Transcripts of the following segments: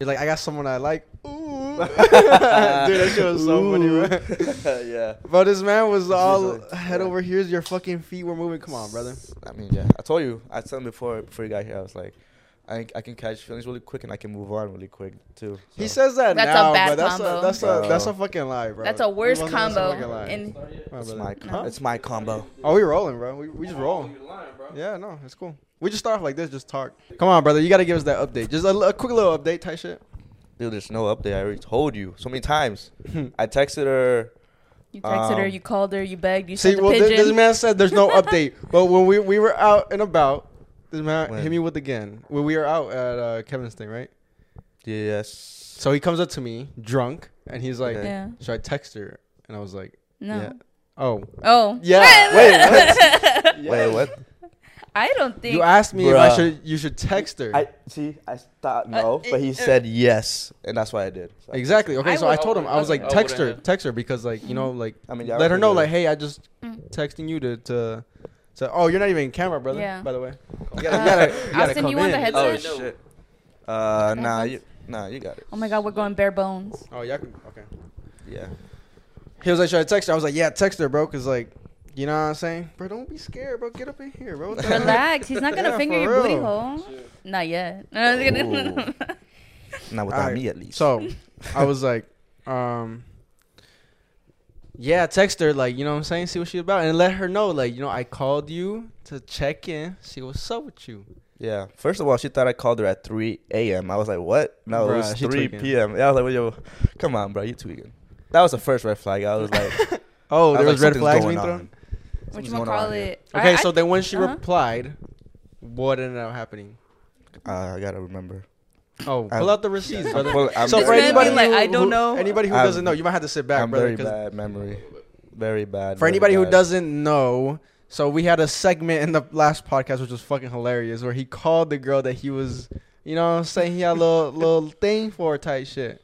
You're like, I got someone I like. Ooh. Dude, that shit was so funny, man. yeah. But this man was all usually- head yeah. over here's your fucking feet were moving. Come on, brother. I mean, yeah. I told you. I told him before before you got here. I was like, I I can catch feelings really quick and I can move on really quick too. He says that That's a now, bad but that's combo. a that's a that's a fucking lie, bro. That's a worse You that's a combo. fucking lie. And it's brother. my No. it's my combo. Oh, we rolling, bro. We we just rolling. Yeah, no, it's cool. We just start off like this, just talk. Come on, brother. You gotta give us that update. Just a, a quick little update type shit. Dude, there's no update. I already told you so many times. I texted her. you texted her, Um, you called her, you begged, you See, sent the well, this, pigeon. this man said there's no update, but when we we were out and about, this man When? hit me with again. When we were out at uh, Kevin's thing, right? Yes. So he comes up to me drunk, and he's like, Okay. yeah. "Should I text her?" And I was like, No. "Yeah." Oh, Oh. Yeah. Wait, Yeah. Wait, what? I don't think. You asked me if I Bruh. should you should text her. I see. I thought no, Uh, but he uh, said yes, and that's why I did. So Exactly. Okay, I so I would- told him I was like, I text her, wouldn't. text her because like you know like I mean, yeah, I let her don't know think like it- hey I just texting you to to. So oh you're not even in camera brother. Yeah. By the way. You Uh, gotta, you gotta, you gotta Austin, come you want the in. headset? Oh Headset? shit. Uh, nah, you, nah, you got it. Oh my god, we're going bare bones. Oh yeah. Okay. Yeah. He was like, should I text her? I was like, yeah, text her, bro, cause like, you know what I'm saying, bro. Don't be scared, bro. Get up in here, bro. What the heck? Relax. He's not gonna Yeah, finger for your booty real. hole. Not yet. No, I was kidding. Not without Alright, me at least. So I was like, um, yeah, text her, like, you know what I'm saying? See what she's about. And let her know, like, you know, I called you to check in, see what's up with you. yeah. First of all, she thought I called her at 3 a.m. I was like, what? No, it was 3 tweaking. p.m. Yeah, I was like, well, yo, come on, bro, You're tweaking. That was the first red flag. I was like, Oh, there was was like, red flags being thrown? On. What Something's you going call on here. it? Okay, I- so then when she uh-huh. replied, what ended up happening? Uh, I gotta remember. Oh, I'm- pull out the receipts, brother. Pull- so for anybody, like, who, "I don't who- know." anybody who I'm- doesn't know, you might have to sit back, I'm brother. very 'cause bad memory. Very bad. For very anybody who doesn't know, so we had a segment in the last podcast which was fucking hilarious, where he called the girl that he was, you know, what I'm saying he had a little little thing for type shit.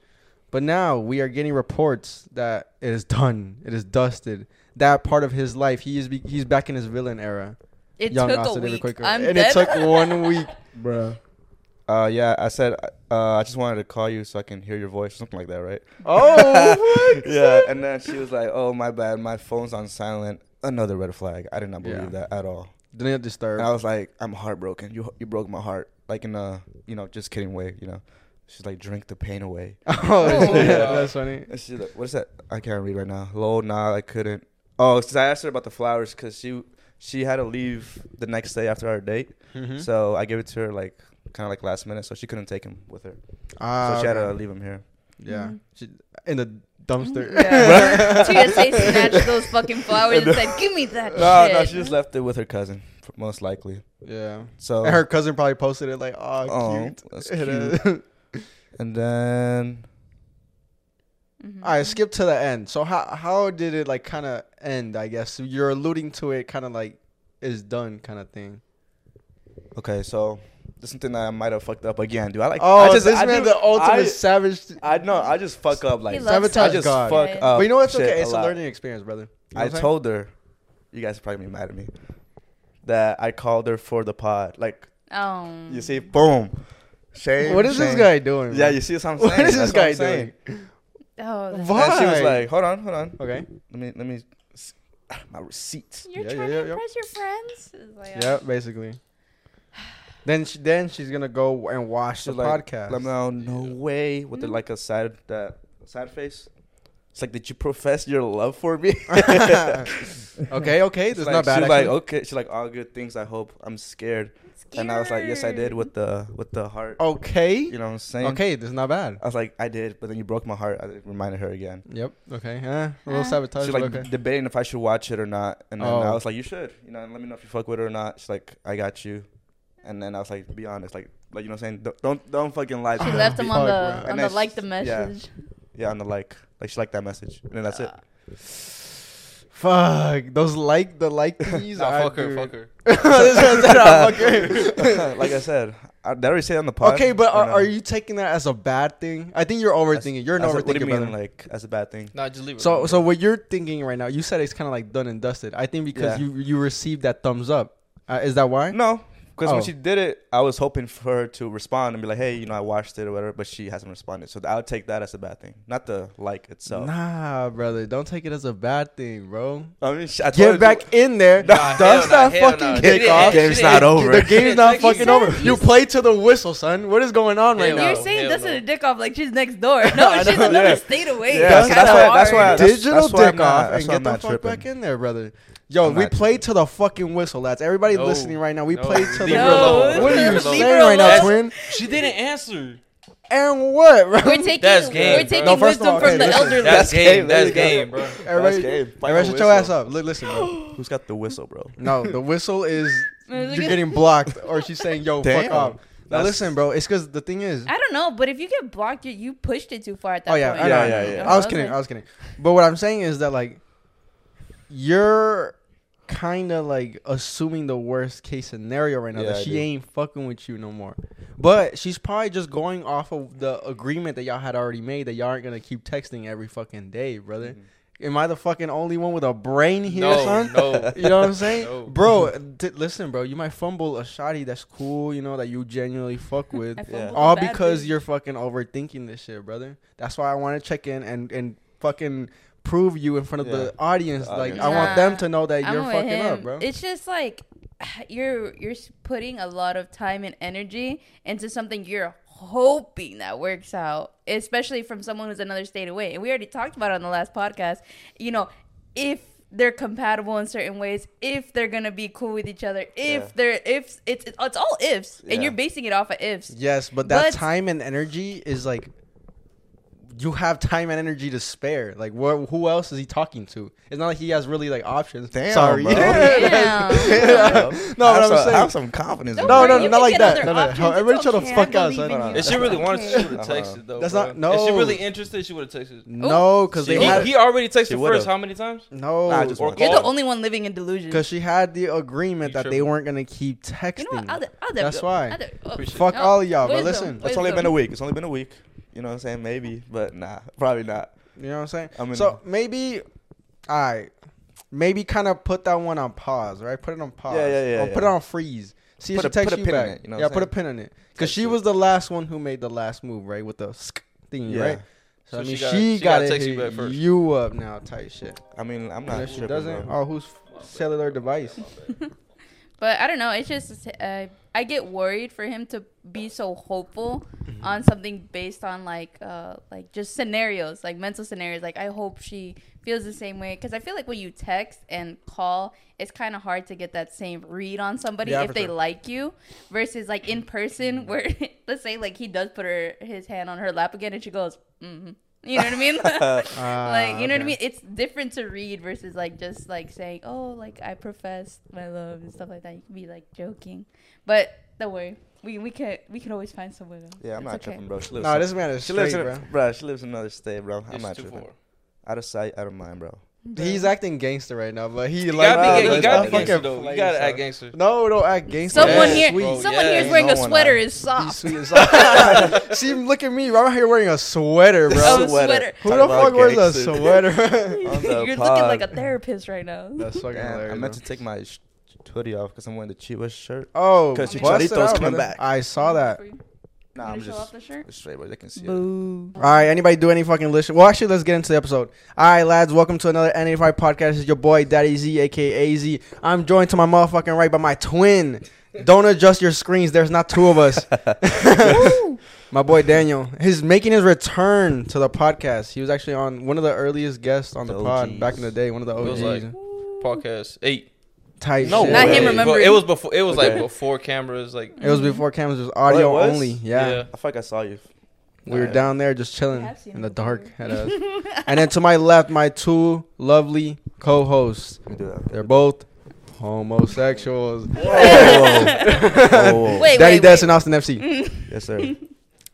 But now we are getting reports that it is done. It is dusted. That part of his life, he is be, he's back in his villain era. It Young took a Austin David week. Quaker. I'm and dead. it took one week, bro. Uh, yeah, I said uh, I just wanted to call you so I can hear your voice, something like that, right? Oh, yeah, and then she was like, "Oh, my bad, my phone's on silent." Another red flag. I did not believe Yeah. that at all. Didn't disturb. And I was like, "I'm heartbroken. You you broke my heart." Like in a you know just kidding way, you know. She's like, "Drink the pain away." oh, Oh. yeah, that's funny. And she's like, "What is that?" I can't read right now. Lol, nah, I couldn't. Oh, since I asked her about the flowers because she she had to leave the next day after our date, Mm-hmm. so I gave it to her like kind of like last minute, so she couldn't take him with her. Ah, so she had to leave him here. Yeah, Mhm. she, in the dumpster. Yeah. TSA snatched those fucking flowers and said, "Give me that No, shit." no, she just left it with her cousin, most likely. yeah. So And her cousin probably posted it like, "Oh, Oh, cute." that's cute. and then Mhm. All right, skip to the end. So how how did it like kind of end? I guess you're alluding to it, kind of like is done, kind of thing. okay, so this is something that I might have fucked up again. Do I like? Oh, I just, this I man, do- the ultimate I, savage. I know. I just fuck up like He Sabotage I just God. fuck Yeah, yeah. up. but you know what's okay? It's a, lot. learning experience, brother. You know I told her. You guys are probably gonna be mad at me. That I called her for the pod. Like Oh. you see, boom. Shame. saying? what is this guy doing? Yeah, you see what I'm saying. What is this That's what I'm guy saying. doing? Oh. that's- Why? And she was like, "Hold on, hold on. Okay. Let me, let me, my receipts." You're Yeah, trying yeah, to yeah. impress your friends. It's like, Yeah, oh. basically. Then she, then she's gonna go and watch the She's like, podcast. Let me know, no way. With the, hmm? like a sad, that sad face. It's like, did you profess your love for me? okay, okay, She's that's like, not bad. She's like, okay. She's like, all good things. I hope. I'm scared. And I was like, yes, I did. With the with the heart. okay, You know what I'm saying? okay, this is not bad. I was like, I did, but then you broke my heart. I reminded her again. Yep. Okay. Eh, a little Uh. sabotage. She's but like okay. debating if I should watch it or not, and then I Oh. was like, you should. You know, let me know if you fuck with it or not. She's like, I got you. And then I was like, be honest, like, like you know, what I'm saying, don't don't, don't fucking lie. to She me. left him on the And on the like she- the yeah. message. Yeah, on the like, like she liked that message, and then that's it. Fuck those like the like these. Nah, I fuck her, fuck her. This man said, "Ah, fuck her." like I said, I, did I already say it on the pod? okay, but are, no? are you taking that as a bad thing? I think you're overthinking. You're an I overthinker, What do you mean, brother. like, as a bad thing? No, just leave it. So, so what you're thinking right now? You said it's kind of like done and dusted. I think because Yeah. you you received that thumbs up. Uh, is that why? No, Because Oh. when she did it, I was hoping for her to respond and be like, "Hey, you know, I watched it or whatever," but she hasn't responded. So I would take that as a bad thing, not the like itself. Nah, brother, don't take it as a bad thing, bro. I mean, I told Get back in there. Nah, hell Dust nah, that hell fucking nah. She kick off. she Game's didn't- over. The game's not Like fucking said, over. you You play to the whistle, son. What is going on right now? You're saying hell dusting no. a dick off like she's next door. No, she's know, another yeah. state away. Yeah, It's that's why- that's why- Digital that's dick off and get the fuck back in there, brother. Yo, I'm we not played to the fucking whistle, lads. Everybody No. listening right now, we No. played to Leave the. her No. alone. What are you Leave her saying right now, That's- twin? She didn't answer. And what, bro? We're taking, That's game, we're bro. taking No, first of wisdom all, from okay, the listen. elderly. That's That's game. game, That's you go. game, bro. Everybody, game. Find everybody a shut your whistle. ass up. Li- Listen, bro. Who's got the whistle, bro? No, the whistle is you're getting blocked, or she's saying, "Yo, fuck Damn. off." Now That's- listen, bro. It's because the thing is. I don't know, but if you get blocked, you, you pushed it too far at that Oh yeah, point. I know, Yeah, yeah, yeah. I was kidding. I was kidding. But what I'm saying is that like you're kind of like assuming the worst case scenario right now Yeah, that I she do. ain't fucking with you no more. But she's probably just going off of the agreement that y'all had already made that y'all aren't gonna keep texting every fucking day, brother. Mm-hmm. Am I the fucking only one with a brain here, no, son? no. You know what I'm saying, No. bro? D- listen, bro. You might fumble a shotty that's cool, you know, that you genuinely fuck with. Yeah. All because bitch. you're fucking overthinking this shit, brother. That's why I want to check in and and fucking prove you in front of the audience. The like audience. I want them to know that I'm you're fucking him. up, bro. It's just like you're you're putting a lot of time and energy into something you're hoping that works out, especially from someone who's another state away. And we already talked about it on the last podcast. You know, if they're compatible in certain ways, if they're gonna be cool with each other, if Yeah. they're if it's it's all ifs, and you're basing it off of ifs. yes, but that But- time and energy is like you have time and energy to spare. Like, wh- who else is he talking to? It's not like he has really like options. Damn, Sorry. bro. Damn. no, have but I'm some, saying. have some confidence. Don't No, worry, no, yourself. not like that. No, no. options. Everybody shut the fuck out, believe son. in No, you. no. If she really wanted, okay. she would have Uh-huh. texted though. That's bro. not- no. If she really interested, she would have texted. no, because they he, had he already texted She first. would've. How many times? no. Nah, just Or once. You're the only one living in delusion. Because she had the agreement that they weren't gonna keep texting. You know what? I'll, I'll That's why. oh, Fuck all of y'all, but listen. It's only been a week. It's only been a week. You know what I'm saying? Maybe, but nah, probably not. You know what I'm saying? I mean- so maybe, all right, maybe kind of put that one on pause, right? Put it on pause. Yeah, yeah, yeah, Or put it on freeze. See Put if a- she put texts a you pin in back. it, you know yeah, what I'm put a pin in it. Because she was the last one who made the last move, right? With the sk thing, Yeah. right? So, So I mean, she she, gotta- she got gotta text hit you back first. you up now, type shit. I mean, I'm not if she doesn't, bro. oh, whose cellular device? But I don't know. It's just uh, I get worried for him to be so hopeful Mm-hmm. on something based on like uh like just scenarios, like mental scenarios. Like I hope she feels the same way because I feel like when you text and call, it's kind of hard to get that same read on somebody Yeah, if they sure. like you versus like in person where let's say like he does put her his hand on her lap again and she goes, mm-hmm. You know what I mean? Ah, like you know what I mean it's different to read versus like just like saying oh like i profess my love and stuff like that you can be like joking but don't worry we we can we can always find someone else Yeah, I'm It's not okay. tripping, bro. She lives. No, some- this man is she lives straight, in, bro. bro. She lives in another state, bro. I'm It's not tripping. far. Out of sight, out of mind, bro. He's acting gangster right now, but he You like gotta be, ga- you gotta be fucking gangster though. You gotta act gangster. No, don't act gangster. someone Yes, here bro, someone yes. here is wearing No a sweater is Be soft sweet as fuck. See, look at me. bro. I'm out here wearing a sweater, bro. Oh, sweater. Who Talk the fuck wears a sweater? You're looking like a therapist right now That's fucking Damn, hilarious. I meant bro. to take my sh- hoodie off because I'm wearing the Chivas shirt. Oh, because it Chicharito's coming back. I saw that. Nah, I'm show just off the shirt? straight, but they can see it. All right, anybody do any fucking listen? Well, actually, let's get into the episode. All right, lads, welcome to another N85 podcast. This is your boy Daddy Z, aka Z. I'm joined to my motherfucking right by my twin. Don't adjust your screens. There's not two of us. my boy Daniel. He's making his return to the podcast. He was actually on one of the earliest guests on the, The pod OGs. back in the day. One of the It was OGs. like podcast eight. Tight. No, shit. Not him way. remembering. It was before. It was Okay. like before cameras. Like It was before cameras. It was audio Oh, it was? only. Yeah. Yeah. I feel like I saw you. We were Nah. down there just chilling have seen in him the dark. before. At us. and then to my left, my two lovely co-hosts. Let me do that. They're both homosexuals. Whoa, whoa, whoa. Wait, Daddy wait, Des wait. and Austin FC. Yes, sir. All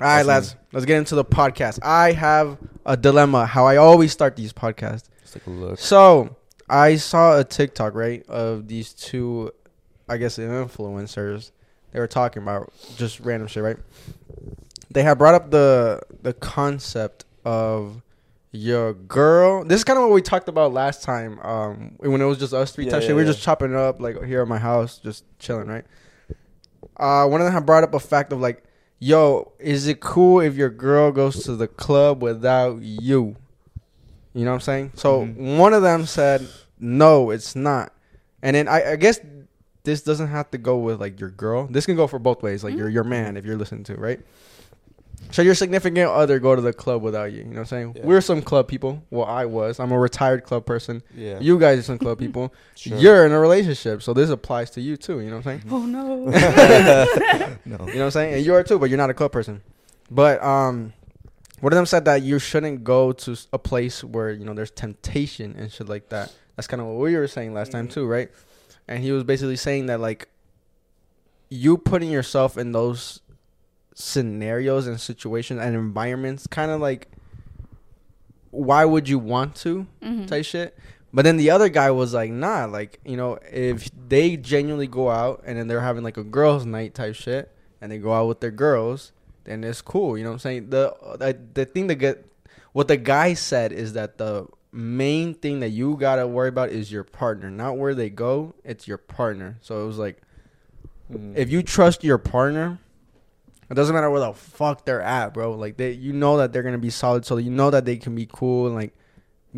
right, Awesome. lads, let's get into the podcast. I have a dilemma. How I always start these podcasts. Let's take a look. So I saw a TikTok right of these two, I guess influencers. They were talking about just random shit, right? They had brought up the the concept of your girl. This is kind of what we talked about last time. Um, when it was just us three Yeah, type yeah, shit. We were yeah. just chopping it up like here at my house, just chilling, right? uh, one of them had brought up a fact of like, yo, is it cool if your girl goes to the club without you? You know what I'm saying? So Mhm. one of them said, no, it's not. And then I, I guess this doesn't have to go with like your girl. This can go for both ways, like your your man if you're listening to, right? So your significant other go to the club without you. You know what I'm saying? Yeah. We're some club people. Well, I was. I'm a retired club person. Yeah. You guys are some club people. Sure. You're in a relationship, so this applies to you too. You know what I'm saying? Oh no. no. You know what I'm saying? And you are too, but you're not a club person. But um, one of them said that you shouldn't go to a place where you know there's temptation and shit like that. That's kind of what we were saying last time Mhm. too, right? And he was basically saying that like you putting yourself in those scenarios and situations and environments, kind of like why would you want to? Mhm. type shit. But then the other guy was like, nah, like, you know, if they genuinely go out and then they're having like a girls' night type shit and they go out with their girls, then it's cool. You know what I'm saying? The the, the thing that get what the guy said is that the main thing that you gotta worry about is your partner, not where they go. It's your partner. So it was like, Mm. if you trust your partner, it doesn't matter where the fuck they're at, bro. Like they, you know that they're gonna be solid. So you know that they can be cool and like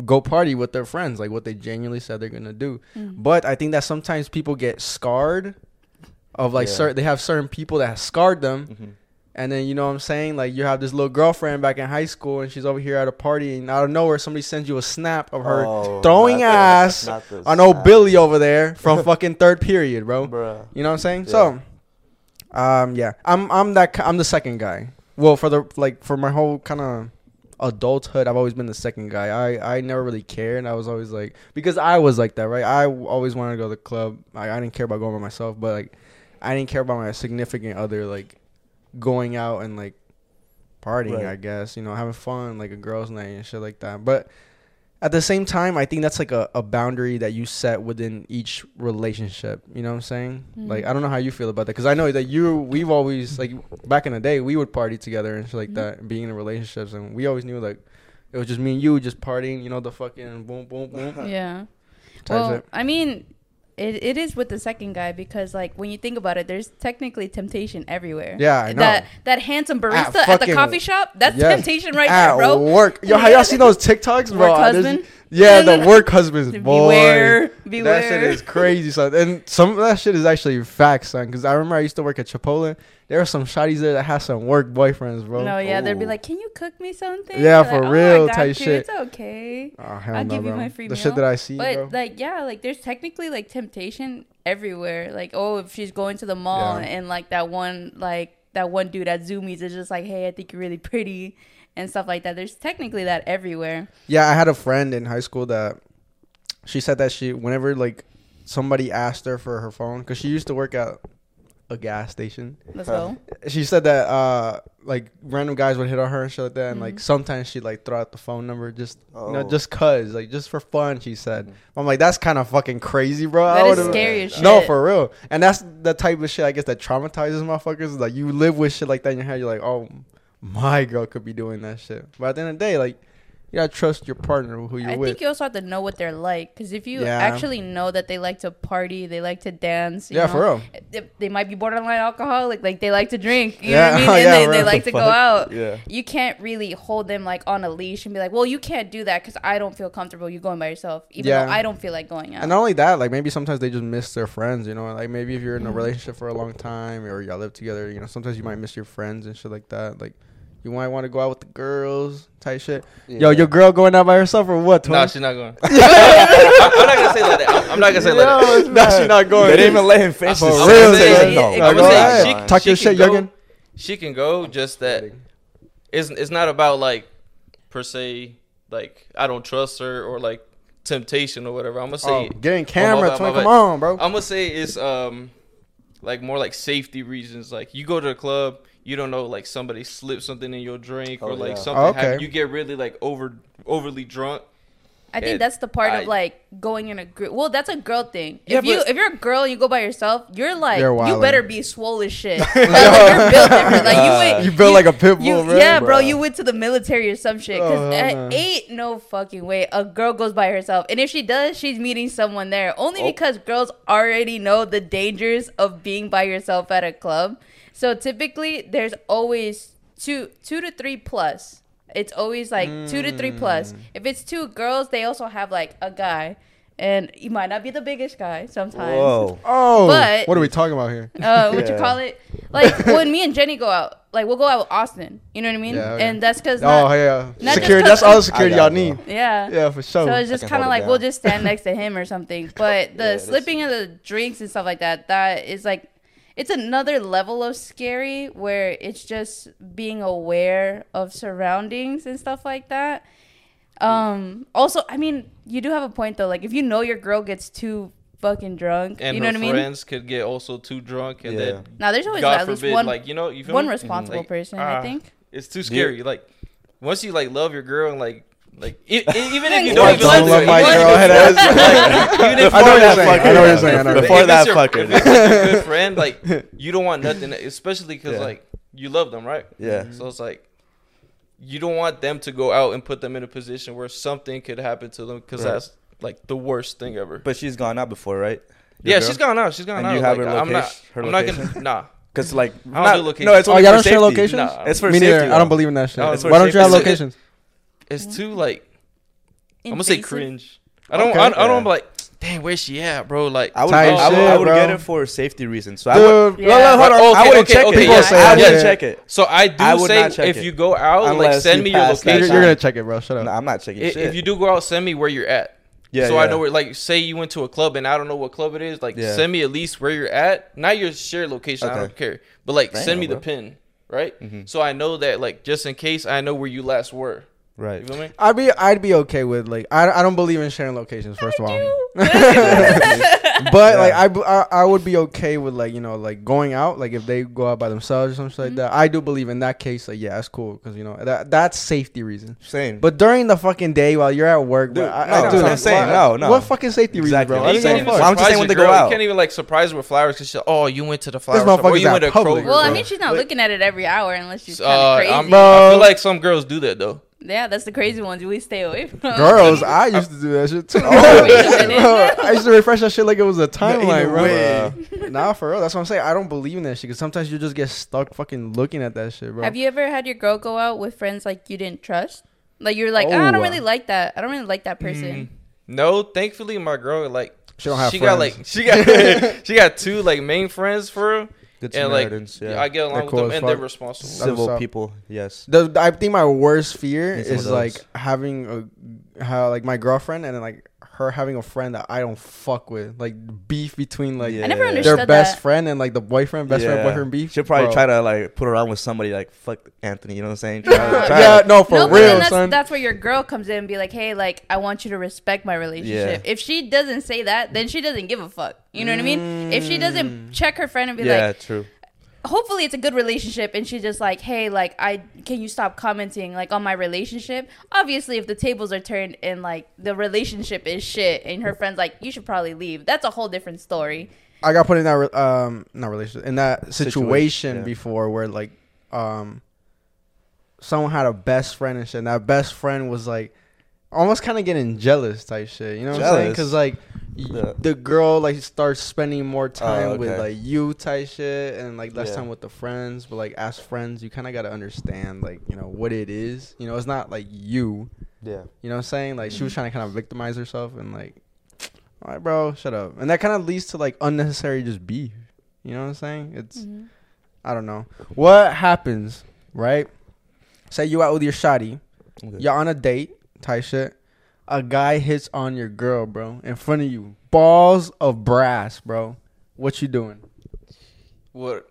go party with their friends, like what they genuinely said they're gonna do. Mhm. But I think that sometimes people get scarred of like Yeah. certain. They have certain people that have scarred them, Mhm. And then you know what I'm saying. Like you have this little girlfriend back in high school, and she's over here at a party, and out of nowhere somebody sends you a snap of her Oh, throwing ass the on old. Billy over there from fucking third period, bro. Bruh. You know what I'm saying? Yeah. So, um, yeah, I'm I'm that I'm the second guy. Well, for the like for my whole kind of adulthood, I've always been the second guy. I I never really cared. I was always like because I was like that, right? I always wanted to go to the club. I I didn't care about going by myself, but like I didn't care about my significant other like going out and like partying. Right. I guess you know having fun like a girls' night and shit like that, but. At the same time, I think that's like a, a boundary that you set within each relationship. You know what I'm saying? Like, Mhm. I don't know how you feel about that because I know that you, we've always like back in the day, we would party together and shit like Mhm. that, being in relationships, and we always knew like it was just me and you just partying. You know, the fucking boom, boom, boom Yeah. Well. I mean, it, it is with the second guy because like when you think about it, there's technically temptation everywhere. Yeah, I know. That that handsome barista at, the coffee shop, that's Yes. temptation right At there, bro. work, yo, have y'all seen those TikToks, bro? Work husband. Yeah, the work husbands, boy. Beware, beware. That shit is crazy, son. And some of that shit is actually facts, son. Because I remember I used to work at Chipotle. There were some shotties there that had some work boyfriends, bro. No, yeah, they'd be like, "Can you cook me something?" Yeah, for like, oh real I got type you. shit. It's okay. Oh hell I'll no, give you my free the meal. shit that I see, But bro. like, yeah, like there's technically like temptation everywhere. Like, oh, if she's going to the mall Yeah. and like that one, like that one dude at Zumiez is just like, "Hey, I think you're really pretty," and stuff like that. There's technically that everywhere. Yeah, I had a friend in high school that she said that she whenever like somebody asked her for her phone because she used to work at a gas station. Let's go. She said that uh like random guys would hit on her and shit like that, and like Mhm. sometimes she'd like throw out the phone number just you know Oh. just cause like just for fun. She said, Mhm. I'm like that's kind of fucking crazy, bro. I That is scary as shit. No, for real. And that's the type of shit I guess that traumatizes motherfuckers. Like you live with shit like that in your head. You're like, oh, my girl could be doing that shit. But at the end of the day, like you gotta trust your partner who you're I with. I think you also have to know what they're like, because if you Yeah. actually know that they like to party, they like to dance. You yeah, know, for real. They, they might be borderline alcoholic, like they like to drink. You Yeah, know what I mean? And yeah, they, they like to go out. Yeah. You can't really hold them like on a leash and be like, "Well, you can't do that because I don't feel comfortable. You going by yourself, even Yeah. though I don't feel like going out." And not only that, like maybe sometimes they just miss their friends. You know, like maybe if you're in a Mhm. relationship for a long time or y'all live together, you know, sometimes you might miss your friends and shit like that. Like you might want to go out with the girls, type shit. Yo, your girl going out by herself or what? Nah, she's not going. I'm, I'm not gonna say like that. I'm, I'm not gonna say like that. Yo, nah, she not going. They didn't even let him finish For his real, sentence. they- No, I'm gonna say, ahead. she- Talk your shit, can go- Jurgen. She can go. Just that it's it's not about like per se like I don't trust her or like temptation or whatever. I'm gonna say Oh, getting camera, bad, Tony, my come on, bro. I'm gonna say it's um like more like safety reasons. Like you go to the club, you don't know like somebody slipped something in your drink or Oh, like yeah. something Oh, okay. happened. You get really like over overly drunk, I think And that's the part I- of like going in a group. Well, that's a girl thing. Yeah, if you if you're a girl and you go by yourself, you're like You're you better be swole as shit. Like, you're built different. Like you went, You built like a pit bull, you- bro. Yeah, bro. Bruh. You went to the military or some shit. Cause Oh, hell no. ain't no fucking way a girl goes by herself. And if she does, she's meeting someone there. Only Oh. because girls already know the dangers of being by yourself at a club. So typically, there's always two two to three plus. It's always like two to three plus. Mm. If it's two girls, they also have like a guy. And he might not be the biggest guy sometimes. Whoa. Oh, But- what are we talking about here? uh, what you call it? Like when me and Jenny go out, like we'll go out with Austin. You know what I mean? Yeah, okay. And that's because Oh yeah, not just security. 'cause- That's all the security I y'all need. yeah. Yeah, for sure. So it's just kind of like we'll just stand next to him or something. But the Yeah, slipping of the drinks and stuff like that, that is like it's another level of scary where it's just being aware of surroundings and stuff like that. Um also, I mean, you do have a point though. Like if you know your girl gets too fucking drunk, And you know what I mean? friends could get also too drunk, and Yeah. then Now there's always God at least forbid, one like you know, you feel one me? responsible Like, person, ah, I think. It's too scary. Like once you like love your girl and like like even if you Like, don't once even I love love my even girl, if- head ass. like, even if I know what you're you're saying. I know what you're saying. I know. If Before that your- fucking. if it's your good friend, like you don't want nothing, especially because Yeah. like you love them, right? Yeah. So it's like you don't want them to go out and put them in a position where something could happen to them because Right. that's like the worst thing ever. But she's gone out before, right? Your yeah, girl? she's gone out. She's gone And out. you have like, her I'm not. her I'm not gonna. Nah. Cause like, I don't not- do locations. no, it's Oh, only y'all don't share safety. locations? Nah. It's for Me safety. neither. I don't believe in that shit. It's Why don't you have locations? It's too like. I'm gonna say cringe. I don't. Okay. I, I don't be like, dang, where's she at, bro? Like, I would, I would, shit, I would bro. get it for safety reasons. So I Dude, would. Yeah. No, no, hold on. I Okay, wouldn't okay, check okay, it. yeah, say I wouldn't shit. check it. So I do I would say if it. you go out, like send you me your pass You're, location. you're gonna check it, bro. Shut up. No, I'm not checking I- shit. If you do go out, send me where you're at. yeah, so yeah. I know where. Like, say you went to a club and I don't know what club it is. Like, Yeah. send me at least where you're at. Not your shared location. I don't care. But like, Damn, send me the pin, right? Mhm. So I know that, like, just in case, I know where you last were. Right. You feel me? I'd be I'd be okay with like I, I don't believe in sharing locations first of all. but like I I, b- I I would be okay with like you know like going out like if they go out by themselves or something like that. I do believe in that case like yeah that's cool because you know that that's safety reason. Same. But during the fucking day while you're at work, Dude, bro, I, no, I, that's dude, what I'm saying. No, no. What fucking safety Exactly. reason, bro? I'm I you don't can't even. Well, I'm just saying when they go girl. out. You can't even like surprise her with flowers because she's oh you went to the flower This shop or you went to public, Kroger. Well, I mean, she's not But- looking at it every hour unless she's kind Uh, of crazy. I'm- I Bro. feel like some girls do that though. Yeah, that's the crazy ones we stay away from. Girls, I used to do that shit too. Oh, wait a minute. Bro, I used to refresh that shit like it was a timeline, Either bro. way. Nah, for real. That's what I'm saying. I don't believe in that shit because sometimes you just get stuck fucking looking at that shit, bro. Have you ever had your girl go out with friends like you didn't trust? Like you're like, "Ah, I Oh. don't really like that. I don't really like that person. No, thankfully my girl like She don't have got friends. like she got she got two like main friends for her. Good and like yeah. I get along They're with cool them as and they're responsible. Civil up. people, yes. The, I think my worst fear Need some is of like those. having a how like my girlfriend and then like her having a friend that I don't fuck with, like beef between like Yeah. I never Their understood their best that. friend and like the boyfriend, best friend, boyfriend beef. She'll probably Bro. try to like put around with somebody like fuck Anthony. You know what I'm saying? Try try Yeah, to- no, for no, real, that's, son. that's where your girl comes in and be like, "Hey, like I want you to respect my relationship." If she doesn't say that, then she doesn't give a fuck. You know what I mean? If she Mm. doesn't check her friend and be like, yeah, true. Hopefully it's a good relationship and she's just like hey like i can you stop commenting like on my relationship obviously if the tables are turned and like the relationship is shit and her friend's like you should probably leave that's a whole different story I got put in that um not relationship in that situation, Situation, yeah. before where like um someone had a best friend and shit. And that best friend was like almost kind of getting jealous type shit. You know what I'm saying? Because like y- The- the girl like starts spending more oh, time with okay. like you type shit and like less Yeah. time with the friends. But like as friends, you kind of got to understand like you know what it is. You know, it's not like you. Yeah. You know what I'm saying? Like she was mm-hmm. trying to kind of victimize herself and like, all right, bro, shut up. And that kind of leads to like unnecessary just beef. You know what I'm saying? It's mm-hmm. I don't know what happens, right? Say you out with your shotty, Okay. you're on a date, type shit. A guy hits on your girl, bro, in front of you, balls of brass, bro. What you doing? What?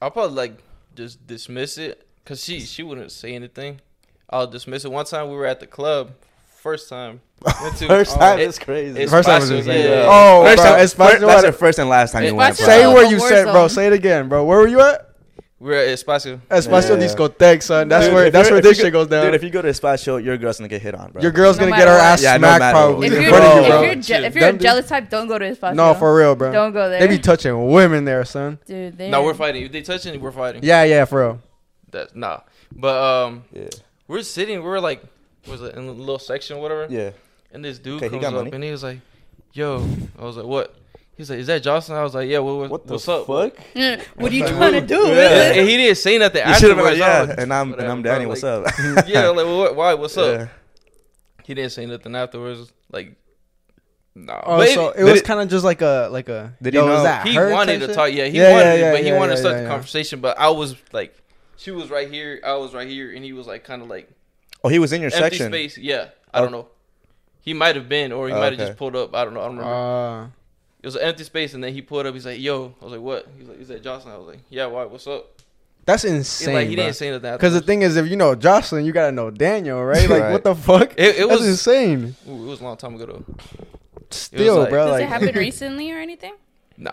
I'll probably like just dismiss it because she she wouldn't say anything. I'll dismiss it. One time we were at the club, first time. Went to, First Oh, time it- is crazy. it's First time was Espacio, insane. yeah. Oh, First bro, time, it's fir- Espacio that's the first and last time you went. Espacio- bro. Say where you said, bro. Say it again, bro. Where were you at? We were at Espacio. Espacio Yeah. Discotheque, son. That's Dude, where that's where this you shit goes down. Dude, if you go to Espacio, your girl's gonna get hit on, bro. Your girl's No gonna get her matter ass. Yeah, smacked matter probably If in you're, front of you, if bro. you're, je- if you're a jealous type, don't go to Espacio. No, for real, bro. Don't go there. They be touching women there, son. Dude, they No, we're fighting. If they touching, we're fighting. Yeah, yeah, for real. That's nah. But um, yeah, we're sitting. We're like, was it in a little section, or whatever. yeah. And this dude Okay, he comes got up money. and he was like, "Yo," I was like, "What?" He's like, "Is that Jocelyn?" I was like, "Yeah." What, what, What the what's up? fuck? what are you trying to do? Yeah. And he didn't say nothing You should have afterwards. been like, yeah, like, and I'm and I'm bro, Danny. like- What's up? yeah, like, what, why? What's up? He didn't say nothing afterwards. Like, no. Oh, But so it- it was kind of just like a like a. Did he yo, is know- that he her wanted type to shit? talk. Yeah, he Yeah, wanted yeah, it, yeah, but he yeah, wanted yeah, to start yeah, the yeah. conversation. But I was like, she was right here, I was right here, and he was like, kind of like Oh, he was in your empty section. space. Yeah, I Oh. don't know. He might have been, or he Oh, might have just pulled up. I don't know. I don't remember. Ah. It was an empty space, and then he pulled up. He's like, "Yo," I was like, "What?" He's like, "Is that Jocelyn?" I was like, "Yeah, why? What's up?" that's He's insane. like, he bro. didn't say nothing. Because the thing is, if you know Jocelyn, you gotta know Daniel, right? Like, Right. what the fuck? It- it That's was- insane. Ooh, it was a long time ago though. Still, like- bro. Does Like, it happen recently or anything? Nah,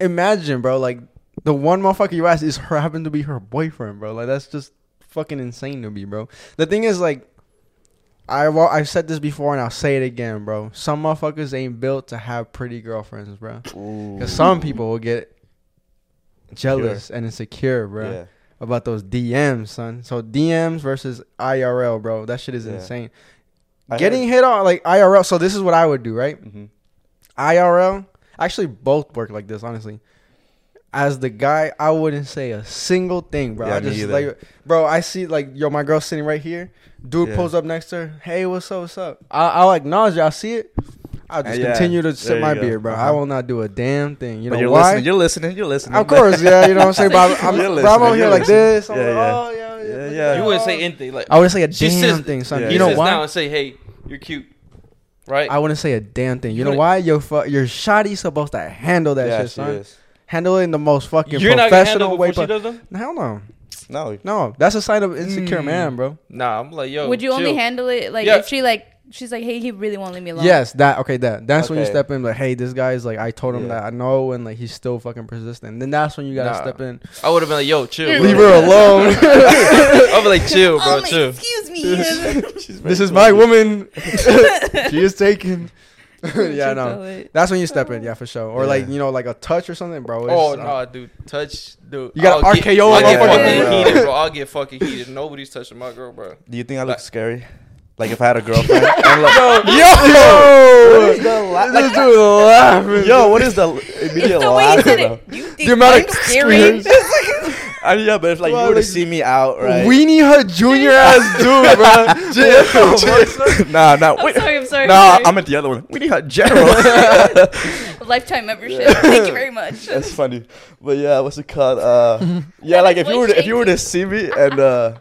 imagine, bro. Like, the one motherfucker you asked is her happened to be her boyfriend, bro. Like, that's just fucking insane to me, bro. The thing is, like, I wa- I said this before and I'll say it again, bro. Some motherfuckers ain't built to have pretty girlfriends, bro. Because some people will get jealous and insecure, bro. Yeah. about those DMs, son. So DMs versus IRL, bro. That shit is Yeah. insane. I Getting hit on like IRL. So this is what I would do, right? Mm-hmm. IRL. Actually, both work like this, honestly. As the guy, I wouldn't say a single thing, bro. Yeah, I just like, bro. I see like, yo, my girl sitting right here. Dude Yeah. pulls up next to her. Hey, what's up? What's up? I, I'll acknowledge. it. I'll see it. I'll just yeah. continue to There sip my go. beer, bro. I Uh-huh. will not do a damn thing. You but know you're why? listening. You're listening. You're listening. Of course, yeah. You know what I'm saying? But I'm, You're I'm, but I'm over listening, here like this. I'm Yeah, like, yeah. oh, yeah, yeah. Yeah, yeah. you that. wouldn't say anything. Like I wouldn't say a damn sits- thing, son. Yeah, you he know why? down and say, "Hey, you're cute," right? I wouldn't say a damn thing. You You know wouldn't- why? Your fu- your shotty supposed to handle that yeah, shit, son. Handle it in the most fucking You're not gonna professional it way. before she But does them. hell no, No. no. That's a sign of insecure Mm. man, bro. Nah, I'm like, yo. Would you only handle it like Yeah. if she like she's like, hey, he really won't leave me alone? Yes, that okay. That that's when you step in. Like, hey, this guy's like, I told him Yeah. that I know, and like he's still fucking persistent. Then that's when you gotta Nah. step in. I would have been like, "Yo, chill." Leave her alone. I'll be like, "Chill, bro, Oh, chill." excuse me. this is my woman. she is taken. yeah, no. That's when you step in, yeah, for sure. Or like you know, like a touch or something, bro. It's, Oh uh, no, dude, touch, dude. You gotta I'll get- RKO I'll a get motherfucker, fucking bro. heated, bro. I'll get fucking heated. Nobody's touching my girl, bro. Do you think I look Like- scary? Like if I had a girlfriend? and like, yo, what is the la- like, dude laughing. yo, what is the immediate the you laugh, said. You think The amount I'm of scary? I mean, yeah, but if like Bro, you were to like- see me out, right? Weenie her junior ass dude, bro. nah, nah, I'm wait. sorry. I'm sorry. Nah, I'm sorry. I'm at the other one. We need her general. lifetime membership. Thank you very much. That's funny. But yeah, what's it called? Uh, yeah, like if you were to, if you were to see me and uh,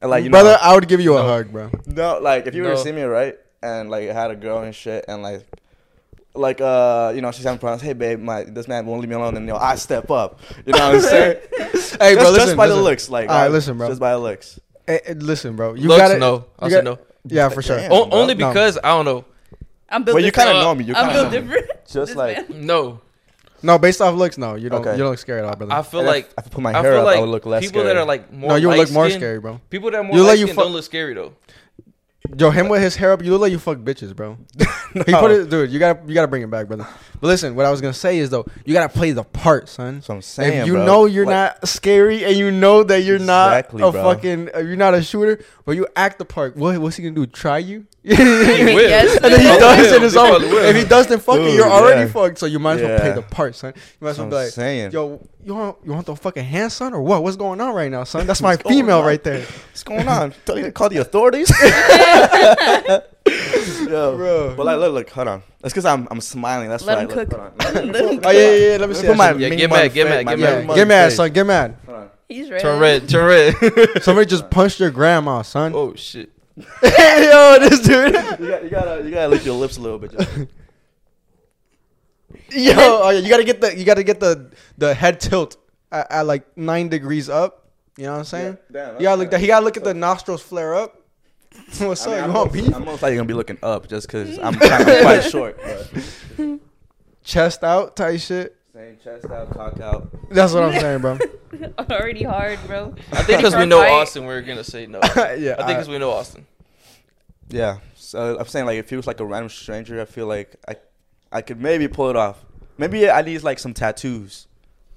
and like you know, Brother, I would give you a hug, bro. No, like if you were to see me right and like I had a girl and shit and like like uh you know she's having problems. Hey babe, my this man won't leave me alone and you know I step up. You know what I'm saying? Hey, just, bro, listen, just by the looks, like All right, uh, listen, bro. Just by the looks. Eh, eh, listen, bro. You got it. no. I'll you say got- no. Yeah, for sure. Damn. O- bro. only No. because I don't know. I'm built Well, you kind of know me. You I'm kind built of know different. Just like man. No, No, based off looks, no. You don't. Okay. You don't look scary at all, brother. I feel and like if, if I put my I hair feel up, like I would look less people scary. that are like more. no, you would look more scary, bro. People that are more You look light you skinned don't look scary though. Yo, him with his hair up, you look like you fuck bitches, bro. no. He put it, dude. You gotta, you gotta bring it back, brother. But listen, what I was gonna say is though, you gotta play the part, son. What I'm saying. if you bro. know you're Like, not scary and you know that you're Exactly, not a bro. fucking, uh, you're not a shooter, but you act the part. What, what's he gonna do? Try you? He will. Yes, And then he He does will. it his He own. If he does, then fuck it. Dude, You're already yeah. fucked. So you might as well play the part, son. You might as well be like, saying. yo, you want you want the fucking hand, son, or what? What's going on right now, son? That's my female on? right there, What's going on? Tell you to call the authorities. Yo, bro. But like, look, look, hold on. That's because I'm I'm smiling. That's Let why. him look, cook. hold on. Oh yeah, yeah, yeah. Let me see. Put my. Yeah, get mad, get mad, get mad. Get mad, son. Get mad. He's red. Turn red, turn red. Somebody just punched your grandma, son. oh shit. Yo, this dude. You, got, you gotta you gotta lick your lips a little bit. Just. Yo, oh, yeah, you gotta get the you gotta get the the head tilt at, at like nine degrees up. You know what I'm saying? damn, you gotta look that. He gotta look at the nostrils flare up. What's I mean, up? I'm You want beef? I'm most likely gonna be looking up just because I'm, kind of quite short. But. Chest out, tight shit. Saying chest out, cock out. That's what I'm saying, bro. Already hard, bro. I think because we know fight. Austin, we're gonna say no. yeah, I think because we know Austin. Yeah. So I'm saying like if he was like a random stranger, I feel like I, I could maybe pull it off. Maybe I need like some tattoos.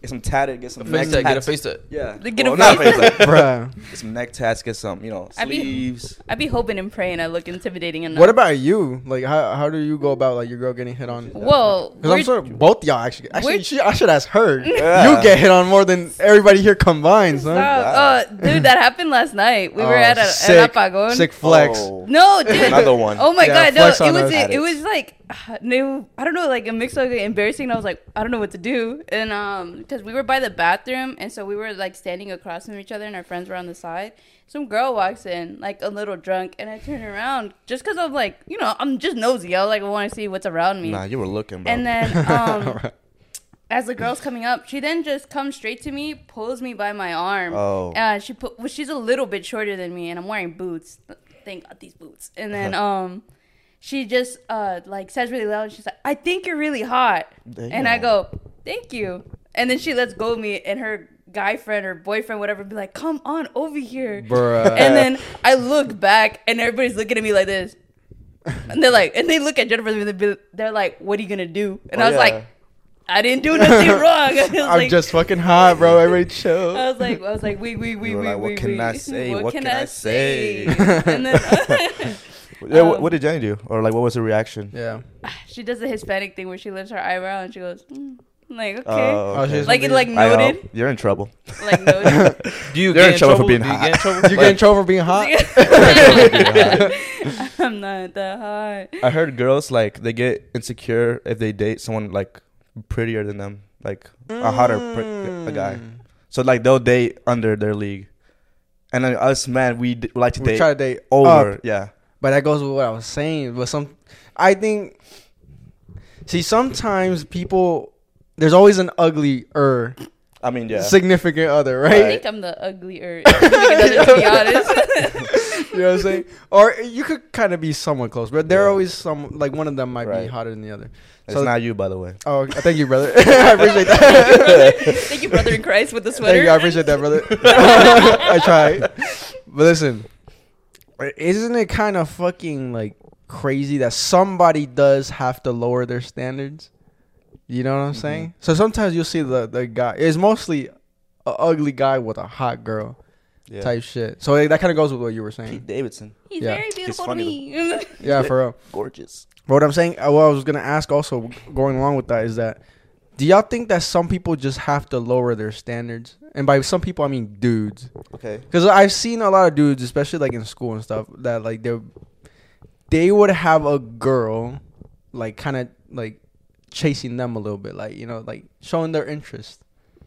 Get some tatted. Get A some face neck tat, get a face tat. Yeah. Get a Well, not face face tat. bruh. Get some neck tats. Get some you know I be- sleeves. I be hoping and praying I look intimidating enough. What about you? Like, how how do you go about like your girl getting hit on? Well, Because I'm we're- sure both y'all actually. Actually, she, I should ask her. Yeah. You get hit on more than everybody here combined, son. Stop. Uh, dude, that happened last night. We were Oh, at a, sick, an apagón. Sick flex. Oh. No, dude. Another one. Oh my Yeah, god, no! It was it, it was like no, I don't know, like a mix of like, embarrassing. And I was like, I don't know what to do, and um, because we were by the bathroom, and so we were like standing across from each other, and our friends were on the side. Some girl walks in, like a little drunk, and I turn around just because I'm like, you know, I'm just nosy. I like I want to see what's around me. Nah, you were looking, bro. And then um, as the girl's coming up, she then just comes straight to me, pulls me by my arm. Oh. Uh, she put. Well, she's a little bit shorter than me, and I'm wearing boots. Thank God these boots. And then um, she just uh like says really loud. She's like, "I think you're really hot," and I go, "Thank you." And then she lets go of me, and her guy friend or boyfriend, whatever, be like, "Come on over here." Bruh. And then I look back, and everybody's looking at me like this. And they're like, and they look at Jennifer, and they're- they're like, "What are you gonna do?" And Oh, I was yeah. like, "I didn't do nothing wrong." I was I'm like, just fucking hot, bro. Everybody chill. I was like, I was like, we, we, we, You were we, like, what we, can we. I say? What can I say? and then yeah, what, um, what did Jenny do? Or like, what was her reaction? Yeah. she does the Hispanic thing where she lifts her eyebrow and she goes, mm. I'm like, okay, Oh, Oh, okay. like it, like I know. noted, You're in trouble. like noted. Do you They're get in in trouble trouble, for being Do you hot. get in trouble? You get in trouble for being hot? I'm not that hot. I heard girls like they get insecure if they date someone like prettier than them, like a hotter pr- a guy. Mm. So like they'll date under their league, and then us man we d- like to We date try to date over. up. Yeah, But that goes with what I was saying. But some, I think, see, sometimes people, there's always an ugly er I mean yeah. significant other, right? I think I'm the uglier, to be honest. you know what I'm saying? Or you could kind of be somewhat close, but there are Yeah. always some like one of them might be hotter than the other. it's so- not you by the way. Oh, thank you, brother. I appreciate that. Thank you, brother in Christ, with the sweater. Thank you. I appreciate that, brother. I try. But listen, isn't it kind of fucking like crazy that somebody does have to lower their standards? You know what I'm saying? So sometimes you'll see the the guy. It's mostly a ugly guy with a hot girl Yeah. type shit. So that kind of goes with what you were saying. Pete Davidson, He's Yeah. very beautiful to funny me. Yeah, for real. gorgeous. But what I'm saying, uh, what I was gonna ask also, going along with that, is that do y'all think that some people just have to lower their standards? And by some people, I mean dudes. Okay. Because I've seen a lot of dudes, especially like in school and stuff, that like they they would have a girl like kind of like chasing them a little bit, like you know, like showing their interest.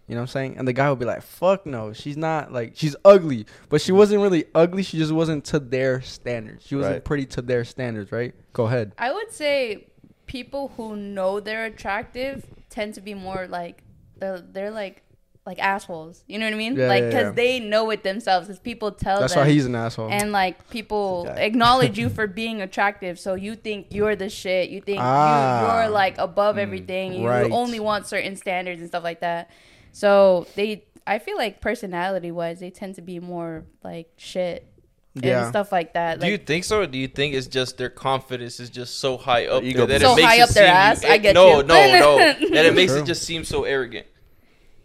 You know what I'm saying? And the guy would be like, "Fuck no, she's not like she's ugly, but she mm-hmm. wasn't really ugly. She just wasn't to their standards. She wasn't Right. pretty to their standards, right? Go ahead. I would say people who know they're attractive tend to be more like they're, they're like like assholes. You know what I mean? Yeah, like because yeah. they know it themselves. As people tell That's them, why he's an asshole. and like people Good acknowledge you for being attractive. So you think you're the shit. You think Ah. you, you're like above everything. You right. only want certain standards and stuff like that. So they, I feel like personality wise, they tend to be more like shit. Yeah. And stuff like that. Do Like, you think so? Or do you think it's just their confidence is just so high up there that So it makes high it up their seem- ass? it- I get no, you. no, no. That it makes True. it just seem so arrogant.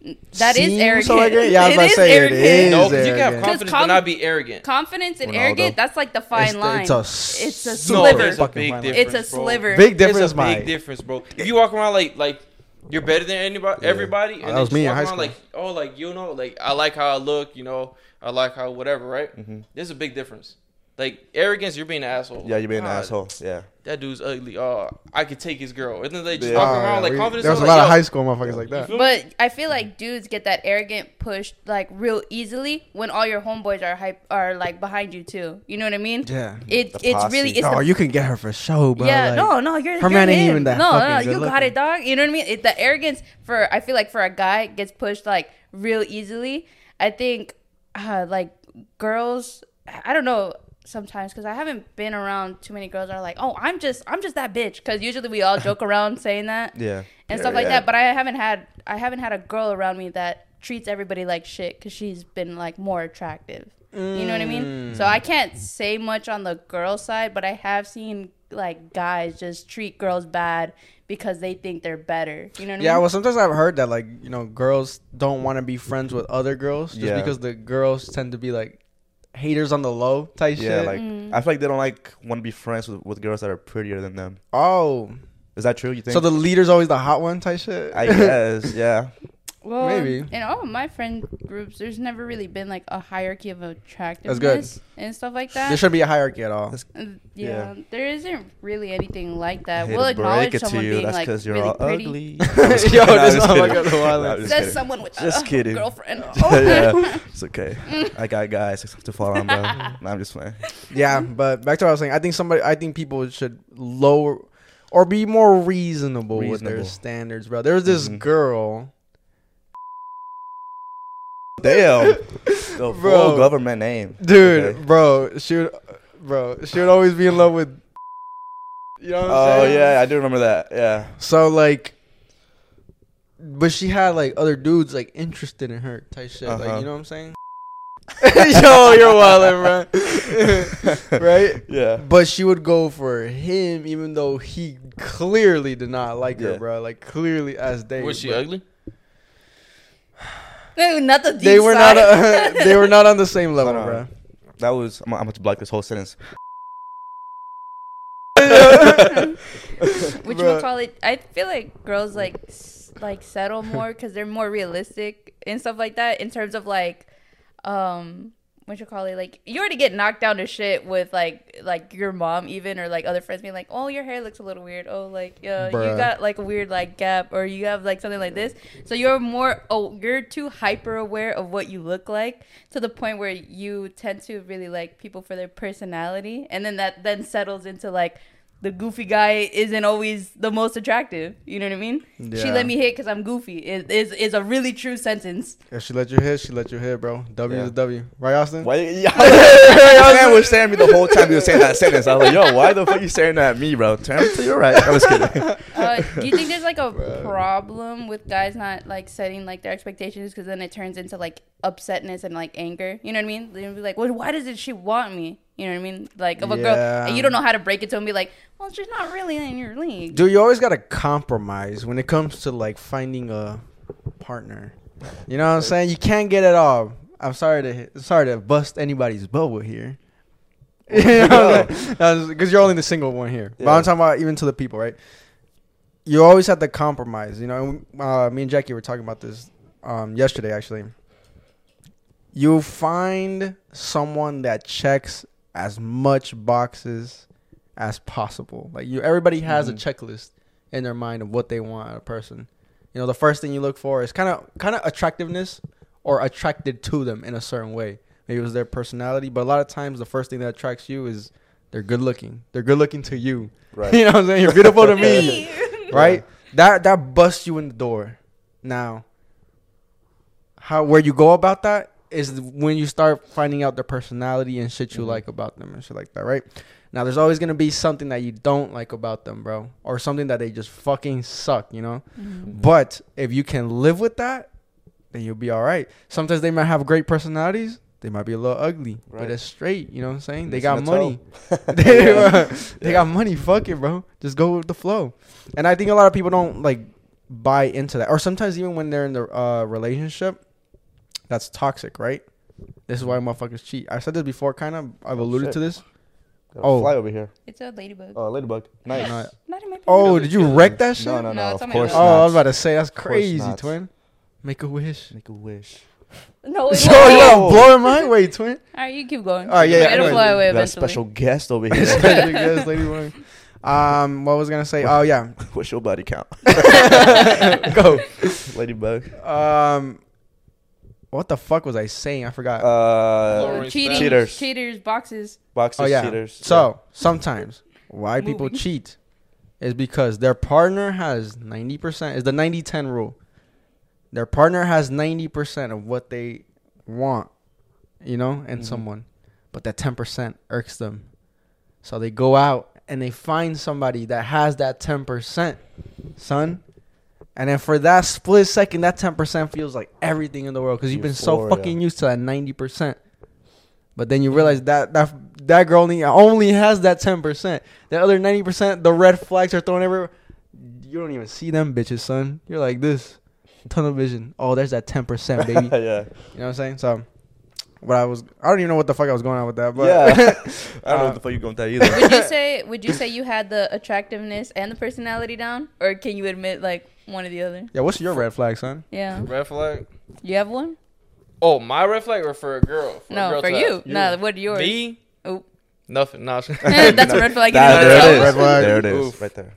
That is Seems arrogant. so arrogant? Yeah, I was It about to say it arrogant. is. No, because you can have confidence com- but not be arrogant. Confidence and Ronaldo. arrogant, that's like the fine It's, line. it's a It's a s- No, sliver. there's a big difference. it's a bro. sliver. Big difference, There's a big Mike. difference, bro. If you walk around like like you're better than anybody, Yeah. everybody, and that then was just me in walk high school. like oh, like you know, like I like how I look, you know, I like how whatever, right? Mm-hmm. There's a big difference. Like arrogance, you're being an asshole. Yeah, you're being an asshole. Yeah. That dude's ugly. Oh, I could take his girl. And then they just Yeah. walk Oh, around yeah, like we- confidence. There was a like, lot of high school motherfuckers like that. But I feel like dudes get that arrogant push like real easily when all your homeboys are hype are like behind you too. You know what I mean? Yeah. It The it's really it's oh, the you can get her for show, bro. yeah, like- no, no, you're her you're man ain't even that No, no, good you got looking. it, dog. You know what I mean? It, the arrogance for I feel like for a guy gets pushed like real easily. I think uh, like girls, I don't know. Sometimes because I haven't been around too many girls that are like, oh, I'm just I'm just that bitch. Because usually we all joke around saying that Yeah. and Yeah, stuff like yeah. that. But I haven't had I haven't had a girl around me that treats everybody like shit because she's been like more attractive. You know what I mean? Mm. So I can't say much on the girl side, but I have seen like guys just treat girls bad because they think they're better. You know what I mean? Yeah, well, sometimes I've heard that like you know girls don't want to be friends with other girls just Yeah. because the girls tend to be like haters on the low type Yeah, shit. like Mm. I feel like they don't like want to be friends with, with girls that are prettier than them. oh, Is that true? You think? so the leader's always the hot one type shit. I guess, yeah. Well, Maybe. in all of my friend groups, there's never really been like a hierarchy of attractiveness good. and stuff like that. there shouldn't be a hierarchy at all. That's- Yeah. yeah, there isn't really anything like that. We'll acknowledge break to someone you. being That's like because you're really all pretty. ugly. Yo, just this kidding. I'm is just how I kidding. got the wild No, I'm ass. just Says someone with Just a kidding. girlfriend. yeah, it's okay. I got guys to follow on, bro. No, I'm just playing. Yeah, but back to what I was saying. I think somebody, I think people should lower or be more reasonable, with their standards, bro. There was this Mhm. girl. Damn, the Bro. full government name, Dude, Okay. bro, she would, bro, she would always be in love with. You know what I'm Oh saying? yeah, I do remember that. Yeah. So like, but she had like other dudes like interested in her type shit. Like Uh-huh. you know what I'm saying? Yo, you're wildin', bro. right? Yeah. But she would go for him, even though he clearly did not like her, bro. Like clearly as day. Was she but ugly? No, not the deep They were side. not. Uh, they were not on the same level, Hold on. bro. That was. I'm, I'm going to block this whole sentence. Which Bruh. we call it. I feel like girls like s- like settle more because they're more realistic and stuff like that in terms of like, um, what you call it? Like you already get knocked down to shit with like like your mom even or like other friends being like, oh your hair looks a little weird. Oh like yeah Bruh. you got like a weird like gap or you have like something like this. So you're more oh you're too hyper aware of what you look like to the point where you tend to really like people for their personality and then that then settles into like the goofy guy isn't always the most attractive. You know what I mean? She let me hit because I'm goofy. Is is is a really true sentence. If she let you hit, she let you hit, bro. W Yeah. is W, right, Austin? Why? Yeah. This man was staring at me the whole time he was saying that sentence. I was like, "Yo, why the fuck you staring at me, bro? Turn to your right." I was kidding. Uh, do you think there's like a Bruh. problem with guys not like setting like their expectations because then it turns into like upsetness and like anger? You know what I mean? They'll be like, "Well, why does it she want me?" You know what I mean? Like of a girl, Yeah. and you don't know how to break it to him. Be like, "Well, she's not really in your league." Dude, you always gotta compromise when it comes to like finding a partner. You know what I'm saying? You can't get it all. I'm sorry to sorry to bust anybody's bubble here. you know, because you're only the single one here. But I'm talking about even to the people, right? You always have to compromise. You know, and, uh, me and Jackie were talking about this um, yesterday, actually. You find someone that checks as much boxes as possible. Like you, everybody has Mhm. a checklist in their mind of what they want in a person. You know, the first thing you look for is kind of kind of attractiveness or attracted to them in a certain way. Maybe it was their personality, but a lot of times the first thing that attracts you is they're good looking. They're good looking to you. Right. you know what I'm saying? You're beautiful to me, Hey. right? That that busts you in the door. Now, how where you go about that is when you start finding out their personality and shit you Mhm. like about them and shit like that, right? Now, there's always gonna be something that you don't like about them, bro, or something that they just fucking suck, you know. Mhm. But if you can live with that, then you'll be all right. Sometimes they might have great personalities. They might be a little ugly, but Right. it's straight. You know what I'm saying? They got a money. toe. they Yeah. they got money. Fuck it, bro. Just go with the flow. And I think a lot of people don't like buy into that, or sometimes even when they're in the uh, relationship, that's toxic, right? This is why motherfuckers cheat. I said this before, kind of. I've Oh, alluded shit. to this. Got a Oh. fly over here. It's a ladybug. Oh, ladybug. Nice. No, Not in my Oh, did you wreck that shit? No, no, no. No, of course nose. Oh. I was about to say that's crazy, twin. Make a wish. Make a wish. No, it So won't. you No. gotta blow in my way, twin. All right, you keep going. Oh, yeah, yeah, It'll anyway. fly away Got a special guest over here. Special guest, lady one. Um, what was I gonna say? Oh yeah, What's your body count? go. Ladybug. Um, what the fuck was I saying? I forgot. Uh, cheating, Cheaters. cheaters, boxes. boxes, oh yeah. cheaters. So sometimes why people cheat is because their partner has ninety percent. Is the 90-10 rule. Their partner has ninety percent of what they want, you know, in Mhm. someone, but that 10% irks them. So they go out and they find somebody that has that 10%, son. And then for that split second, that 10% feels like everything in the world because you've been so fucking used to that 90%. But then you realize that that that girl only, only has that 10%. The other 90%, the red flags are thrown everywhere. You don't even see them bitches, son. You're like this. Tunnel vision. Oh, there's that 10%, baby. yeah, you know what I'm saying? So, what I was, I don't even know what the fuck I was going on with that, but yeah. I don't know Uh, what the fuck you going with that either. would you say would you say you had the attractiveness and the personality down, or can you admit like one or the other? yeah, what's your red flag, son? Yeah, Red flag. you have one? Oh, my red flag or for a girl? For a no, girl for to you. have? No, what yours? Me? Oh. Nothing. No. That's a red flag. in That- there it is. Red flag. There it is. Oof. Right there.